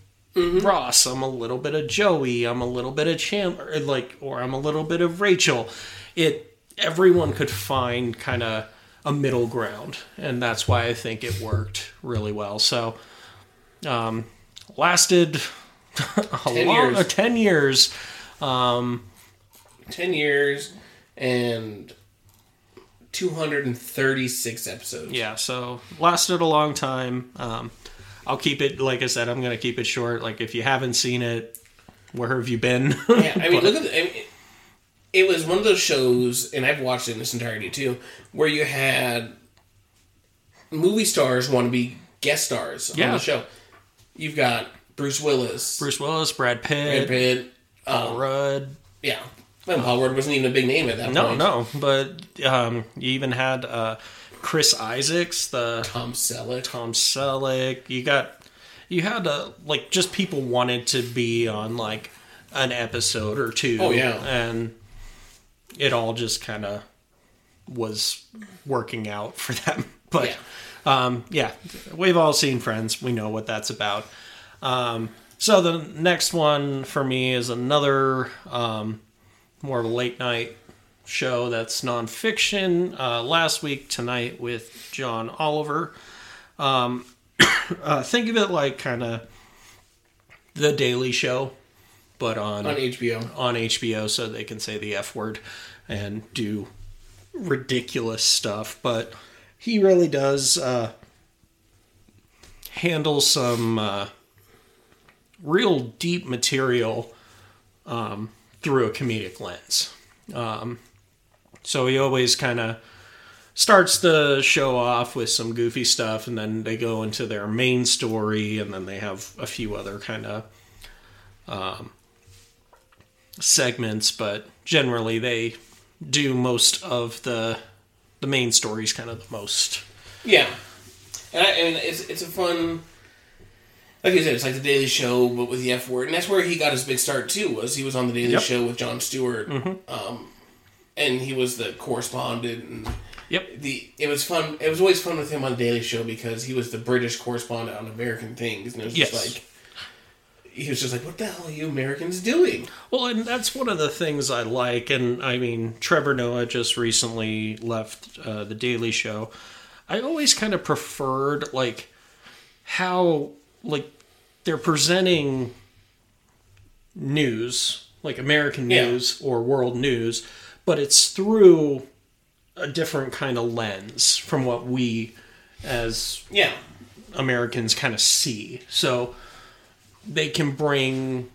ross i'm a little bit of joey i'm a little bit of chandler like or i'm a little bit of rachel. It everyone could find kind of a middle ground and that's why i think it worked really well. So um lasted (laughs) a 10 long, years. uh, 10 years. Ten years and 236 episodes. yeah so lasted a long time um i'll keep it like i said i'm gonna keep it short like if you haven't seen it where have you been (laughs) Yeah, I mean, (laughs) look at the. I mean, it, it was one of those shows, and I've watched it in its entirety too, where you had movie stars want to be guest stars on Yeah. the show. You've got Bruce Willis, bruce willis brad Pitt, Brad pitt, Pitt, paul um, rudd yeah. Well, Rudd wasn't even a big name at that no point. no no. but um you even had uh chris isaacs the Tom Selleck. Tom Selleck. You got you had uh, like just people wanted to be on like an episode or two. Oh, yeah. and it all just kind of was working out for them. (laughs) But Yeah. um, yeah, we've all seen Friends. We know what that's about. Um, so the next one for me is another um, more of a late night show that's nonfiction. Uh, last week tonight with John Oliver. Um, (coughs) uh, think of it like kind of the Daily Show, but on on HBO. on HBO, so they can say the F word and do ridiculous stuff. But he really does uh, handle some uh, real deep material um, through a comedic lens. Um, so he always kind of starts the show off with some goofy stuff, and then they go into their main story, and then they have a few other kind of segments, but generally they do most of the the main stories kind of the most. Yeah, and I, and it's it's a fun. Like I said, it's like the Daily Show, but with the F word, and that's where he got his big start too. Was he was on the Daily Yep. Show with Jon Stewart, um, and he was the correspondent. And Yep. the it was fun. It was always fun with him on the Daily Show because he was the British correspondent on American things, and it was Yes. just like he was just like, "What the hell are you Americans doing?" Well, and that's one of the things I like. And I mean, Trevor Noah just recently left uh, the Daily Show. I always kind of preferred like how like they're presenting news, like American Yeah. news or world news, but it's through a different kind of lens from what we as Yeah, Americans kind of see. So they can bring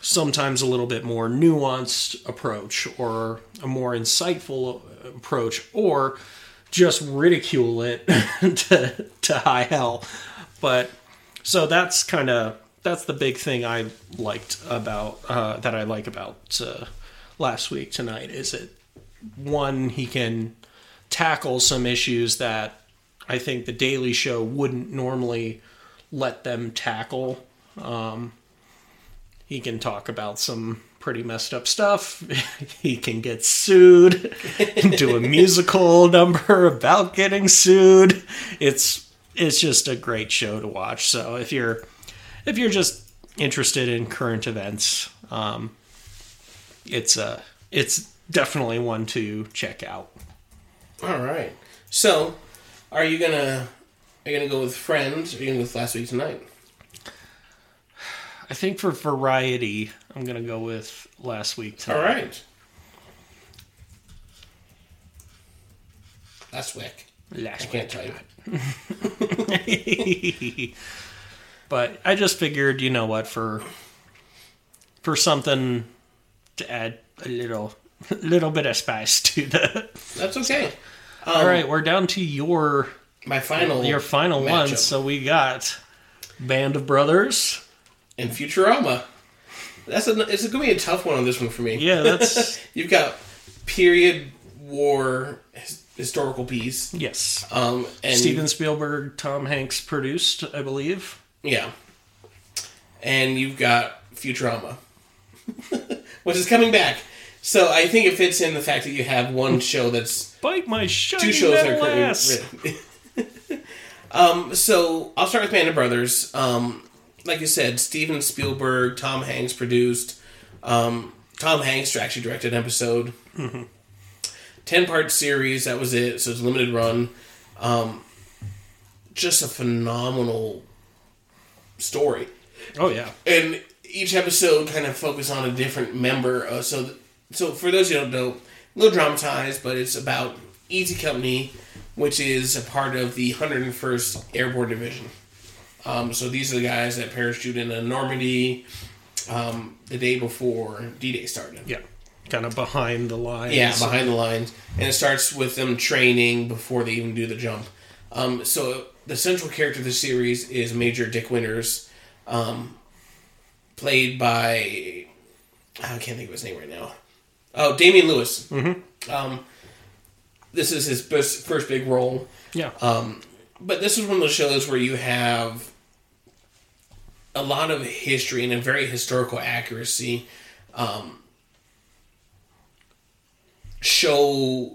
sometimes a little bit more nuanced approach or a more insightful approach or just ridicule it (laughs) to, to high hell. But so that's kind of that's the big thing I liked about uh, that I like about uh, last week tonight is it one he can tackle some issues that I think the Daily Show wouldn't normally let them tackle. Um, he can talk about some pretty messed up stuff. (laughs) he can get sued, (laughs) do a musical (laughs) number about getting sued. It's it's just a great show to watch. So if you're if you're just interested in current events, um, it's uh it's definitely one to check out. all right. So, are you gonna are you gonna go with Friends? Or are you gonna go with Last Week Tonight? I think for variety, I'm gonna go with last week. All Tonight. right. Last week. Last I can't tell you. (laughs) but I just figured, you know what, for for something to add a little (laughs) little bit of spice (laughs) to the. That's okay. All right, we're down to your My final your final one. So we got Band of Brothers. and Futurama. That's a, it's gonna be a tough one on this one for me. Yeah, that's You've got period war historical piece. yes. Um, and Steven Spielberg, Tom Hanks produced, I believe. yeah, and you've got Futurama, (laughs) which is coming back. So I think it fits in the fact that you have one show that's Bite my shiny two shows that are currently ass. (laughs) um, so I'll start with Band of Brothers. Um, like you said, Steven Spielberg, Tom Hanks produced. Um, Tom Hanks actually directed an episode. Ten part series. That was it. So it's a limited run. Um, just a phenomenal story Oh yeah. and each episode kind of focus on a different member. Uh, so, th- so for those who don't know, a little dramatized, but it's about Easy Company, which is a part of the 101st Airborne Division. Um, so these are the guys that parachute in Normandy um, the day before D-Day started. Yeah. Kind of behind the lines. Yeah, behind the lines, and it starts with them training before they even do the jump. Um, so the central character of the series is Major Dick Winters, um, played by I can't think of his name right now. Oh, Damian Lewis. Mm-hmm. Um, this is his first, first big role. Yeah. Um, but this is one of those shows where you have a lot of history and a very historical accuracy. Um, show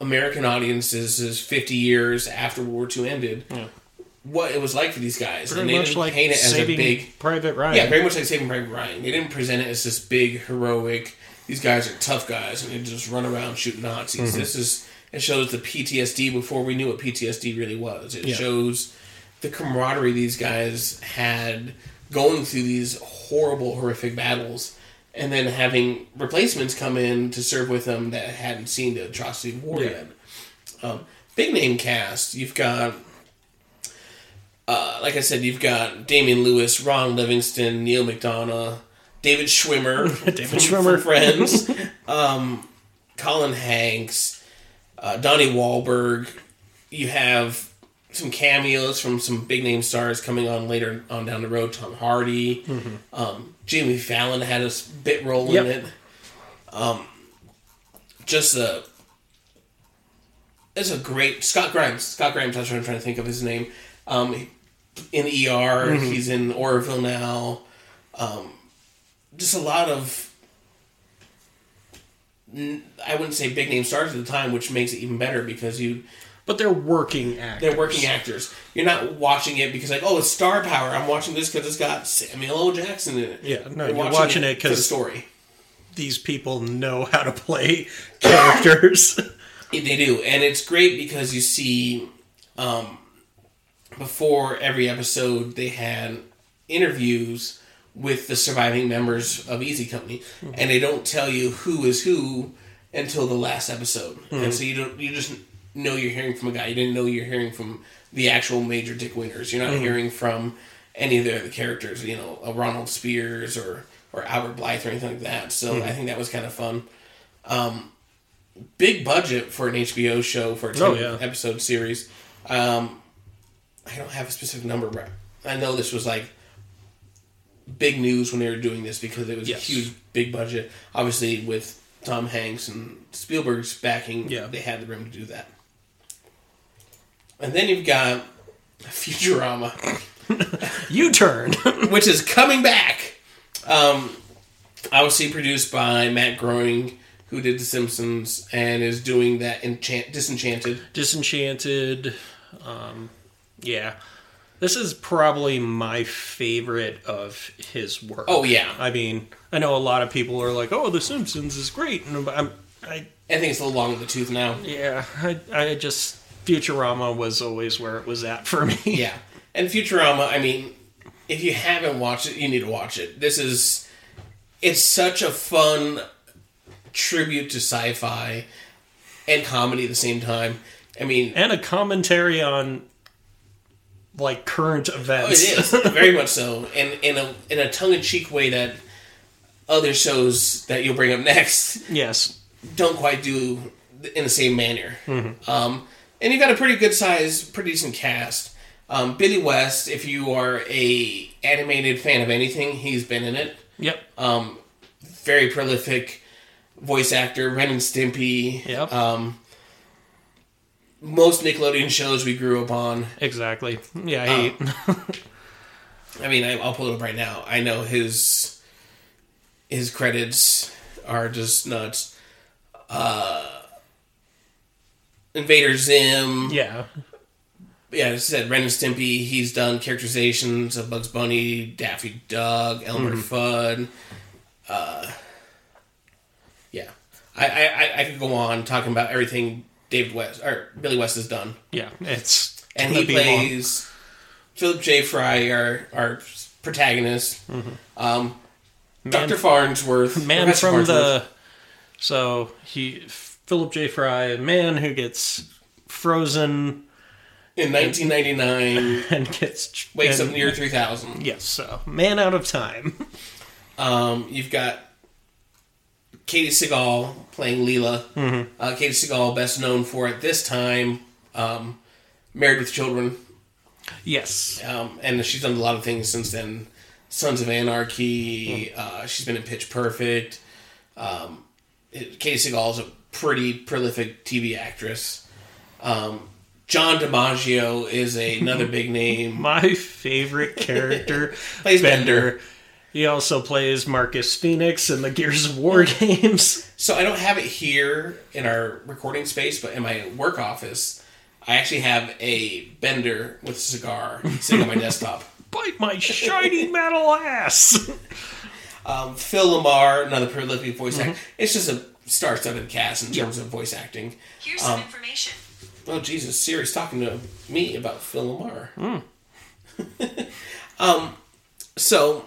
American audiences is 50 years after World War II ended what it was like for these guys. And they much didn't like paint it as a big Private Ryan. yeah, very much like Saving Private Ryan. They didn't present it as this big heroic these guys are tough guys and they just run around shooting Nazis. Mm-hmm. This is it shows the PTSD before we knew what PTSD really was. It Yeah. shows the camaraderie these guys had going through these horrible, horrific battles, and then having replacements come in to serve with them that hadn't seen the atrocity of war Yeah. yet. Um, big name cast. You've got, uh, like I said, you've got Damian Lewis, Ron Livingston, Neal McDonough, David Schwimmer, (laughs) David from- Schwimmer. from (laughs) Friends, (laughs) um, Colin Hanks, uh, Donnie Wahlberg. You have some cameos from some big name stars coming on later on down the road. Tom Hardy, um, Jimmy Fallon had a bit role Yep. in it. Um, just a it's a great Scott Grimes. Scott Grimes. That's what I'm trying to think of his name. Um, in ER, he's in Orville now. Um, just a lot of I wouldn't say big name stars at the time, which makes it even better because you But they're working actors. they're working actors. You're not watching it because like oh it's star power. I'm watching this because it's got Samuel L. Jackson in it. Yeah, no, you're watching it because the story. These people know how to play (laughs) characters. They do, and it's great because you see, um, before every episode, they had interviews with the surviving members of Easy Company, and they don't tell you who is who until the last episode, and so you don't you just know you're hearing from a guy. You didn't know you're hearing from the actual major dick winters. You're not mm-hmm. hearing from any of the other characters. You know, a Ronald Speirs or or Albert Blythe or anything like that. So mm-hmm. I think that was kind of fun um, big budget for an HBO show for a 10 Oh, yeah. episode series. Um, I don't have a specific number, but I know this was like big news when they were doing this because it was Yes. a huge, big budget. Obviously, with Tom Hanks and Spielberg's backing, Yeah. they had the room to do that. And then you've got Futurama (laughs) U turn. (laughs) which is coming back. Um, obviously produced by Matt Groening, who did The Simpsons and is doing that enchant- Disenchanted. Disenchanted. Um, yeah. This is probably my favorite of his work. Oh, yeah. I mean, I know a lot of people are like, "Oh, The Simpsons is great," and I'm, I, I think it's a little long in the tooth now. yeah, I, I just Futurama was always where it was at for me. Yeah, (laughs) and Futurama. I mean, if you haven't watched it, you need to watch it. This is it's such a fun tribute to sci-fi and comedy at the same time. I mean, and a commentary on like current Oh, events. it is (laughs) very much so, and in a in a tongue in cheek way that other shows that you'll bring up next yes. don't quite do in the same manner. Um, and you've got a pretty good size, pretty decent cast. Um, Billy West, if you are a animated fan of anything, he's been in it. Yep. Um, very prolific voice actor, Ren and Stimpy. Yep. Um, most Nickelodeon shows we grew up on. exactly. Yeah. He, (laughs) I mean, I, I'll pull it up right now. I know his his credits are just nuts. Uh, Invader Zim. yeah. Yeah, I said Ren and Stimpy. He's done characterizations of Bugs Bunny, Daffy Duck, Elmer Fudd. Uh, yeah, I, I I- could go on talking about everything David West or Billy West has done, Yeah. It's and he plays Philip J. Fry, our our protagonist. Um, Doctor Farnsworth, Mm-hmm. man from Farnsworth. the so he Philip J. Fry, a man who gets frozen in 1999 (laughs) and gets wakes and, up near 3000. Yes, so man out of time. Um, you've got Katey Sagal playing Leela. Mm-hmm. Uh, Katey Sagal, best known for at this time, um, Married with Children, Yes, um, and she's done a lot of things since then. Sons of Anarchy. Mm. Uh, she's been in Pitch Perfect. Um, it- Katey Sagal is a pretty prolific TV actress. Um, John DiMaggio is a, another big name. (laughs) my favorite character (laughs) Plays Bender. He also plays Marcus Phoenix in the Gears of War (laughs) games. So I don't have it here in our recording space, but in my work office, I actually have a bender with a cigar sitting on my desktop. Bite my shiny metal ass. Um, Phil LaMarr, another prolific voice actor. It's just a star-studded cast in terms of voice acting. Here's some information. Oh Jesus, Siri's talking to me about Phil LaMarr. (laughs) um, so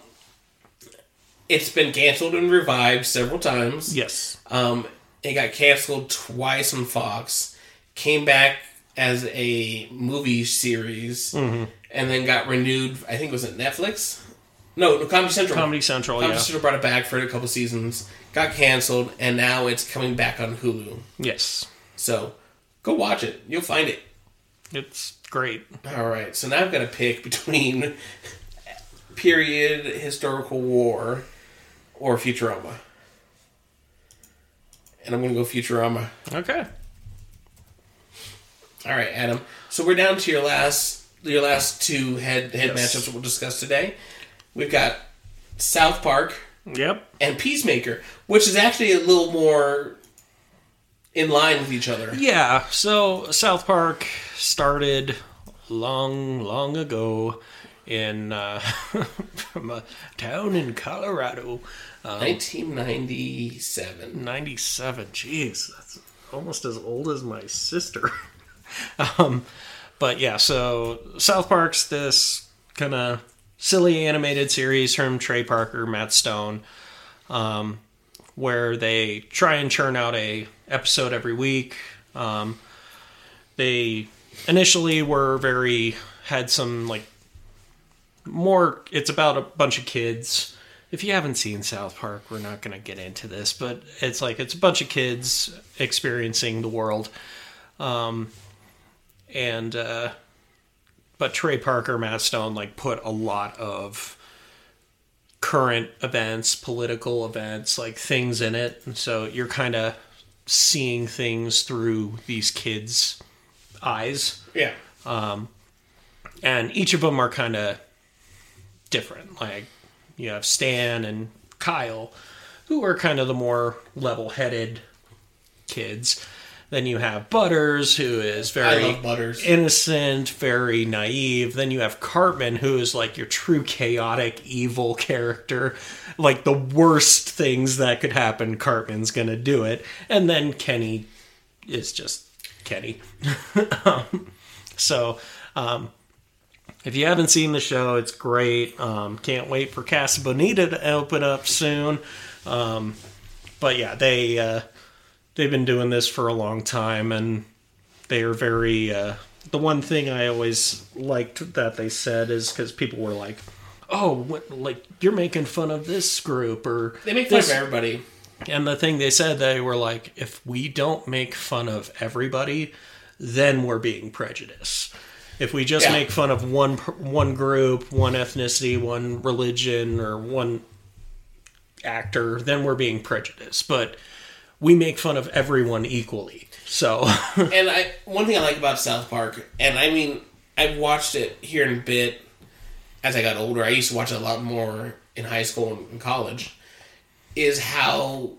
it's been canceled and revived several times. Yes. Um, it got canceled twice on Fox, came back as a movie series, and then got renewed. I think it was at Netflix. No, no, Comedy Central. Comedy Central, yeah. Comedy yeah. Central brought it back for a couple seasons. Got canceled, and now it's coming back on Hulu. Yes. So go watch it. You'll find it. It's great. All right. So now I've got to pick between period historical war or Futurama. And I'm going to go Futurama. Okay. All right, Adam. So we're down to your last your last two head head Yes. matchups that we'll discuss today. We've got South Park Yep. and Peacemaker, which is actually a little more in line with each other. Yeah, so South Park started long, long ago in uh, (laughs) from a town in Colorado. Um, 1997. 97. Jeez, that's almost as old as my sister. (laughs) um, but yeah, so South Park's this kind of silly animated series from Trey Parker, Matt Stone, um, where they try and churn out a episode every week. Um, they initially were very had some like more. It's about a bunch of kids. If you haven't seen South Park, we're not going to get into this, but it's like it's a bunch of kids experiencing the world. Um, and uh, but Trey Parker, Matt Stone, like put a lot of current events, political events, like things in it, and so you're kind of seeing things through these kids' eyes, Yeah. Um, and each of them are kind of different. Like you have Stan and Kyle, who are kind of the more level-headed kids. Then you have Butters, who is very I love Butters. innocent, very naive. Then you have Cartman, who is like your true chaotic, evil character. Like the worst things that could happen, Cartman's gonna do it. And then Kenny is just Kenny. (laughs) um, so, um, if you haven't seen the show, it's great. Um, can't wait for Casa Bonita to open up soon. Um, but yeah, they uh, they've been doing this for a long time, and they are very. Uh, the one thing I always liked that they said is because people were like, "Oh, what, like you're making fun of this group," or They make fun this of everybody. and the thing they said, they were like, if we don't make fun of everybody, then we're being prejudiced. If we just Yeah. make fun of one one group, one ethnicity, one religion, or one actor, then we're being prejudiced. But we make fun of everyone equally. So, (laughs) and I one thing I like about South Park, and I mean, I've watched it here in a bit as I got older. I used to watch it a lot more in high school and college. Is how,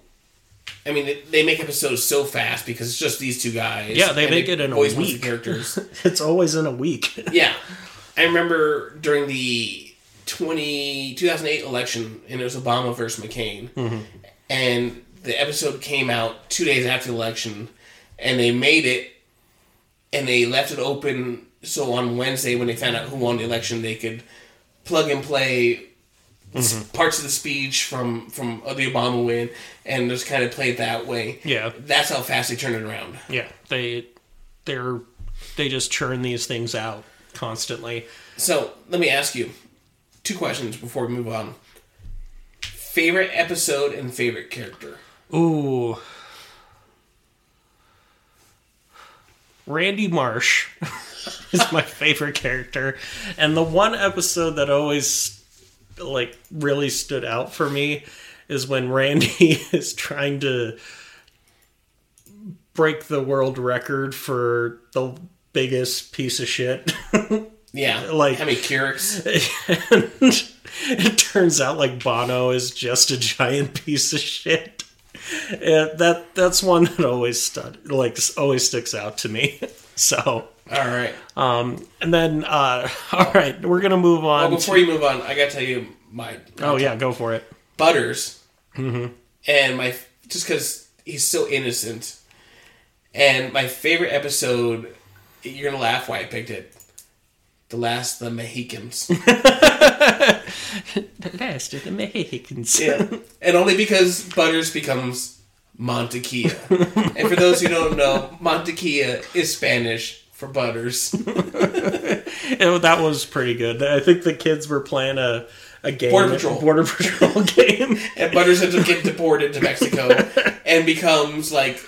I mean, they make episodes so fast because it's just these two guys. Yeah, they make it in a voice most of week. characters. (laughs) it's always in a week. (laughs) yeah, I remember during the 20, 2008 election, and it was Obama versus McCain, mm-hmm. and the episode came out two days after the election, and they made it, and they left it open so on Wednesday when they found out who won the election, they could plug and play s- mm-hmm. parts of the speech from from the Obama win, and just kind of play it that way. Yeah. that's how fast they turn it around. yeah, they they're they just churn these things out constantly. So let me ask you two questions before we move on. Favorite episode and favorite character. Ooh. Randy Marsh (laughs) is my favorite character. And the one episode that always like really stood out for me is when Randy (laughs) is trying to break the world record for the biggest piece of shit. (laughs) Yeah, Like- how many Keurigs? and it turns out like Bono is just a giant piece of shit. And that that's one that always stud like always sticks out to me. (laughs) So, All right. and then uh (laughs) all right, we're gonna move on. Well, before to- you move on, I gotta tell you my. oh yeah, go for it. Butters, and my just because he's so innocent. And my favorite episode, you're gonna laugh why I picked it. The Last of the Mohicans. (laughs) (laughs) The last of the Mexicans. Yeah. and only because Butters becomes Mantequilla. and for those who don't know, Mantequilla is Spanish for Butters. And (laughs) oh, that was pretty good. I think the kids were playing a, a game. Border Patrol. Border Patrol (laughs) game. And Butters ends up getting deported to Mexico and becomes like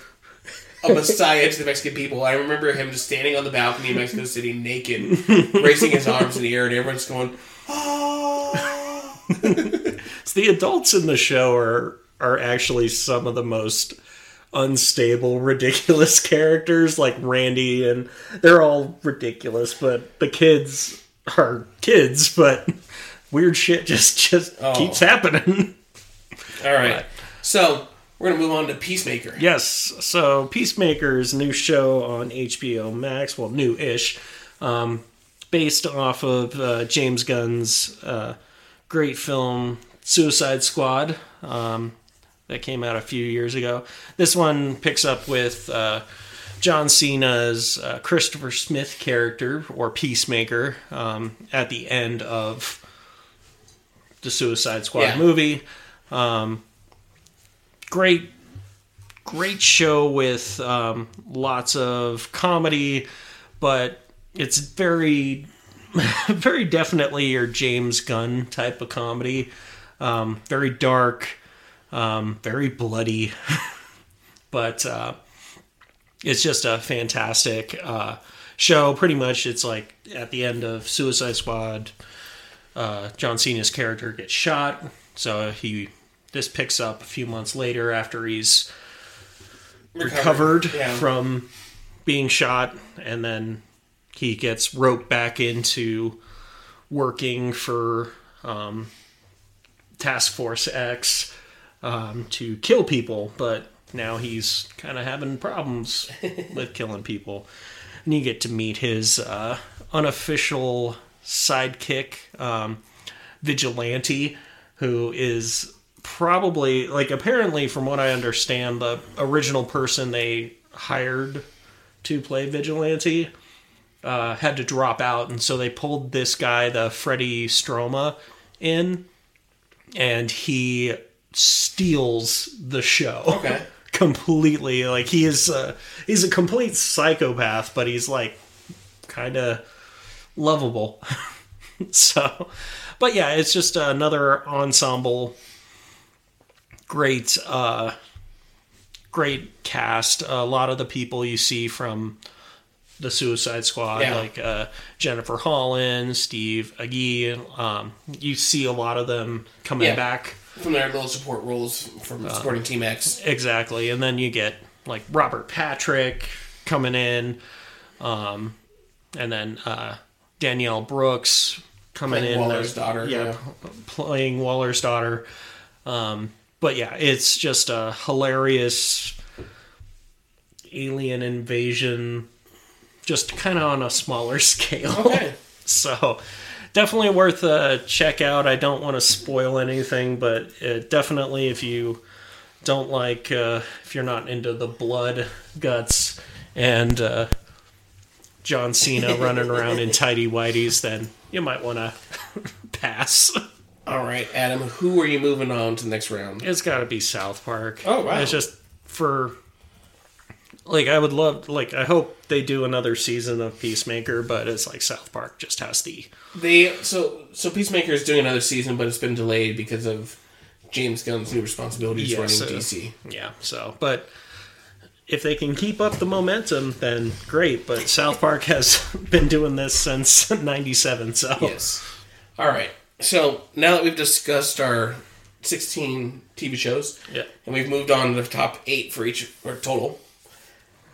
a messiah to the Mexican people. I remember him just standing on the balcony in Mexico City naked, raising his arms in the air, and everyone's going, oh. So the adults in the show are are actually some of the most unstable, ridiculous (laughs) characters, like Randy, and they're all ridiculous. But the kids are kids, but weird shit just just Oh. keeps happening. All right. So we're going to move on to Peacemaker. Yes. So Peacemaker's new show on HBO Max, well, new-ish, um, based off of uh, James Gunn's uh, great film Suicide Squad um, that came out a few years ago. This one picks up with uh, John Cena's uh, Christopher Smith character or Peacemaker um, at the end of the Suicide Squad Yeah. movie. Um, great great show with um, lots of comedy, but it's very, (laughs) very definitely your James Gunn type of comedy. Um, very dark, um, very bloody, (laughs) but uh, it's just a fantastic uh, show. Pretty much, it's like at the end of Suicide Squad, uh, John Cena's character gets shot, so he. This picks up a few months later after he's recovered Yeah. from being shot and then he gets roped back into working for um, task force x um, to kill people but now he's kind of having problems (laughs) with killing people. And you get to meet his uh, unofficial sidekick um, vigilante who is probably like apparently from what i understand the original person they hired to play vigilante uh, had to drop out and so they pulled this guy the freddie stroma in and he steals the show. Okay. (laughs) completely. Like he is uh, he's a complete psychopath but he's like kind of lovable. (laughs) So but yeah it's just another ensemble. Great uh great cast. A lot of the people you see from the suicide squad Yeah. like uh jennifer holland steve agee um you see a lot of them coming Yeah. back From their little support roles from supporting Team X. Exactly, and then you get like Robert Patrick coming in, um, and then uh, Danielle Brooks coming Playing in. Waller's as- daughter, yeah, yeah. playing Waller's daughter. Um, but yeah, it's just a hilarious alien invasion, just kind of on a smaller (laughs) scale. Okay. (laughs) So definitely worth a check out. I don't want to spoil anything, but uh, definitely if you don't like, uh, if you're not into the blood, guts, and uh, John Cena (laughs) running around in tidy whities, then you might want to pass. All right, Adam, who are you moving on to the next round? It's got to be South Park. Oh, wow. It's just for like I would love like I hope they do another season of Peacemaker, but it's like South Park just has the They so so Peacemaker is doing another season, but it's been delayed because of James Gunn's new responsibilities Yes, running uh, DC. Yeah, so but if they can keep up the momentum, then great. But South Park has (laughs) been doing this since (laughs) '97, so Yes. All right. So now that we've discussed our 16 TV shows, Yeah. and we've moved on to the top eight for each or total,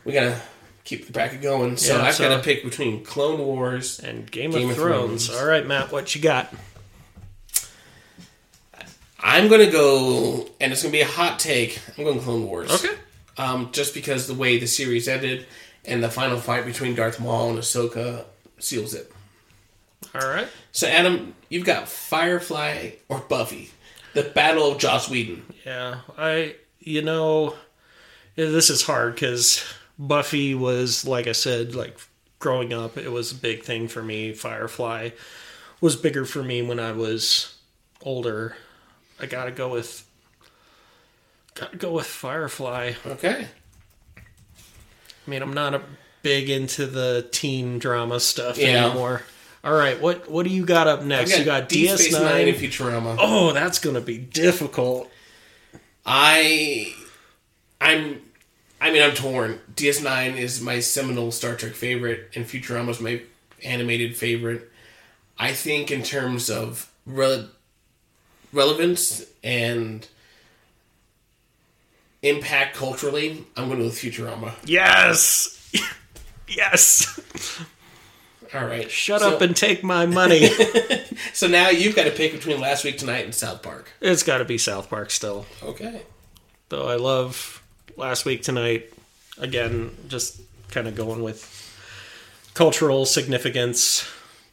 we gotta keep the bracket going. So Yeah, I've so- got to pick between Clone Wars. and Game, Game of, Thrones. Thrones. All right, Matt, what you got? I'm gonna go, and it's gonna be a hot take. I'm going Clone Wars. Okay. Um, just because the way the series ended and the final fight between Darth Maul and Ahsoka seals it. All right. So Adam, you've got Firefly or Buffy. The Battle of Joss Whedon. Yeah, I you know this is hard because Buffy was like I said like growing up it was a big thing for me. Firefly was bigger for me when I was older. I gotta go with gotta go with Firefly. Okay. I mean I'm not a big into the teen drama stuff Yeah. anymore. All right, what what do you got up next? you got Deep DS9. Nine and Futurama. oh, that's gonna be difficult. I, I'm, I mean, I'm torn. DS9 is my seminal Star Trek favorite, and Futurama is my animated favorite. I think in terms of rele- relevance and impact culturally, I'm going to go with Futurama. Yes, (laughs) yes. All right, Shut So- up and take my (laughs) money. So now you've got to pick between Last Week Tonight and South Park. it's got to be South Park still. Okay. Though I love Last Week Tonight. Again, just kind of going with cultural significance.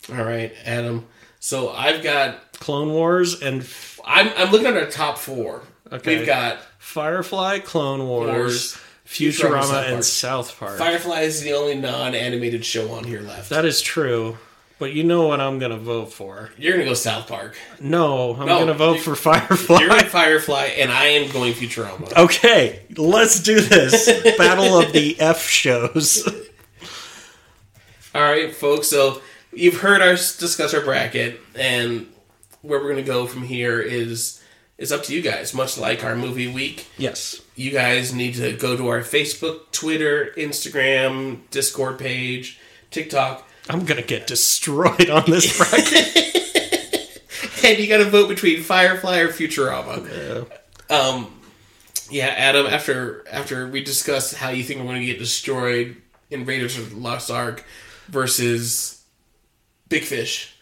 All right, Adam. So I've got. Clone Wars and I'm, I'm looking at our top four. Okay. We've got Firefly, Clone Wars, Wars, Futurama, Futurama, South and South Park. Firefly is the only non-animated show on here left. that is true. But you know what I'm going to vote for? You're gonna go South Park. No, I'm No, going to vote you- for Firefly. You're going Firefly, and I am going Futurama. Okay, let's do this. Battle of the (laughs) F shows. All right, folks. So you've heard us discuss our bracket, and where we're gonna go from here is is up to you guys. Much like our movie week, Yes. you guys need to go to our Facebook, Twitter, Instagram, Discord page, TikTok, I'm going to get destroyed on this bracket. (laughs) and you got to vote between Firefly or Futurama. Um, yeah, Adam. After after we discussed how you think we're going to get destroyed in Raiders of the Lost Ark versus Big Fish,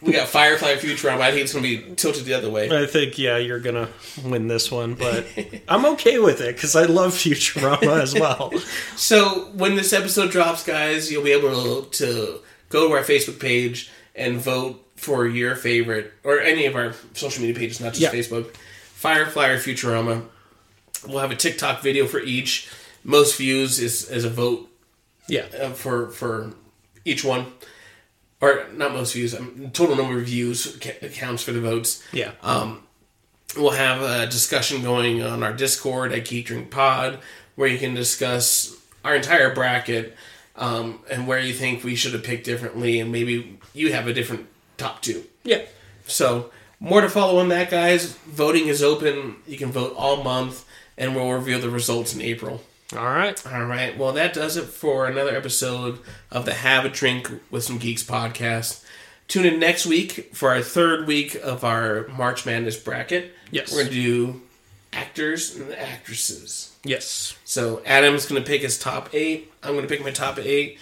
we got Firefly Futurama. I think it's going to be tilted the other way. I think, yeah, you're going to win this one, but (laughs) I'm okay with it because I love Futurama as well. (laughs) So when this episode drops, guys, you'll be able to go to our Facebook page and vote for your favorite or any of our social media pages, not just Yeah. Facebook. Firefly or Futurama. We'll have a TikTok video for each. Most views is, is a vote Yeah. uh, for for each one, or not most views. Um, total number of views accounts for the votes. Yeah. We'll have a discussion going on our Discord at Geek Drink Pod, where you can discuss our entire bracket um, and where you think we should have picked differently, and maybe you have a different top two. yeah. So more to follow on that, guys. Voting is open. You can vote all month, and we'll reveal the results in April. All right. All right. Well, that does it for another episode of the Have a Drink with Some Geeks podcast. Tune in next week for our third week of our March Madness bracket. Yes. We're going to do actors and actresses. Yes. So Adam's going to pick his top eight. I'm going to pick my top eight.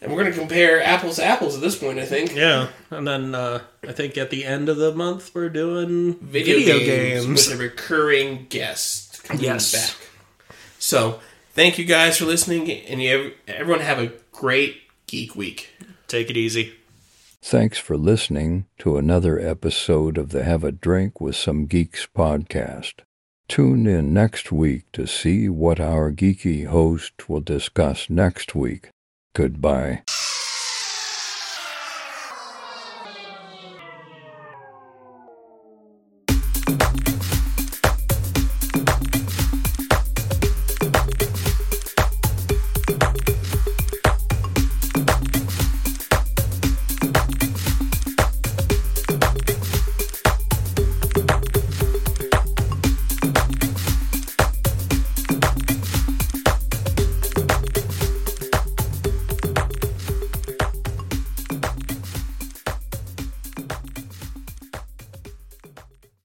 And we're going to compare apples to apples at this point, I think. Yeah. And then uh, I think at the end of the month, we're doing Video, video, games, games. with a recurring guest coming Yes. back. So thank you guys for listening, and you everyone have a great geek week. Take it easy. Thanks for listening to another episode of the Have a Drink with Some Geeks podcast. Tune in next week to see what our geeky host will discuss next week. Goodbye.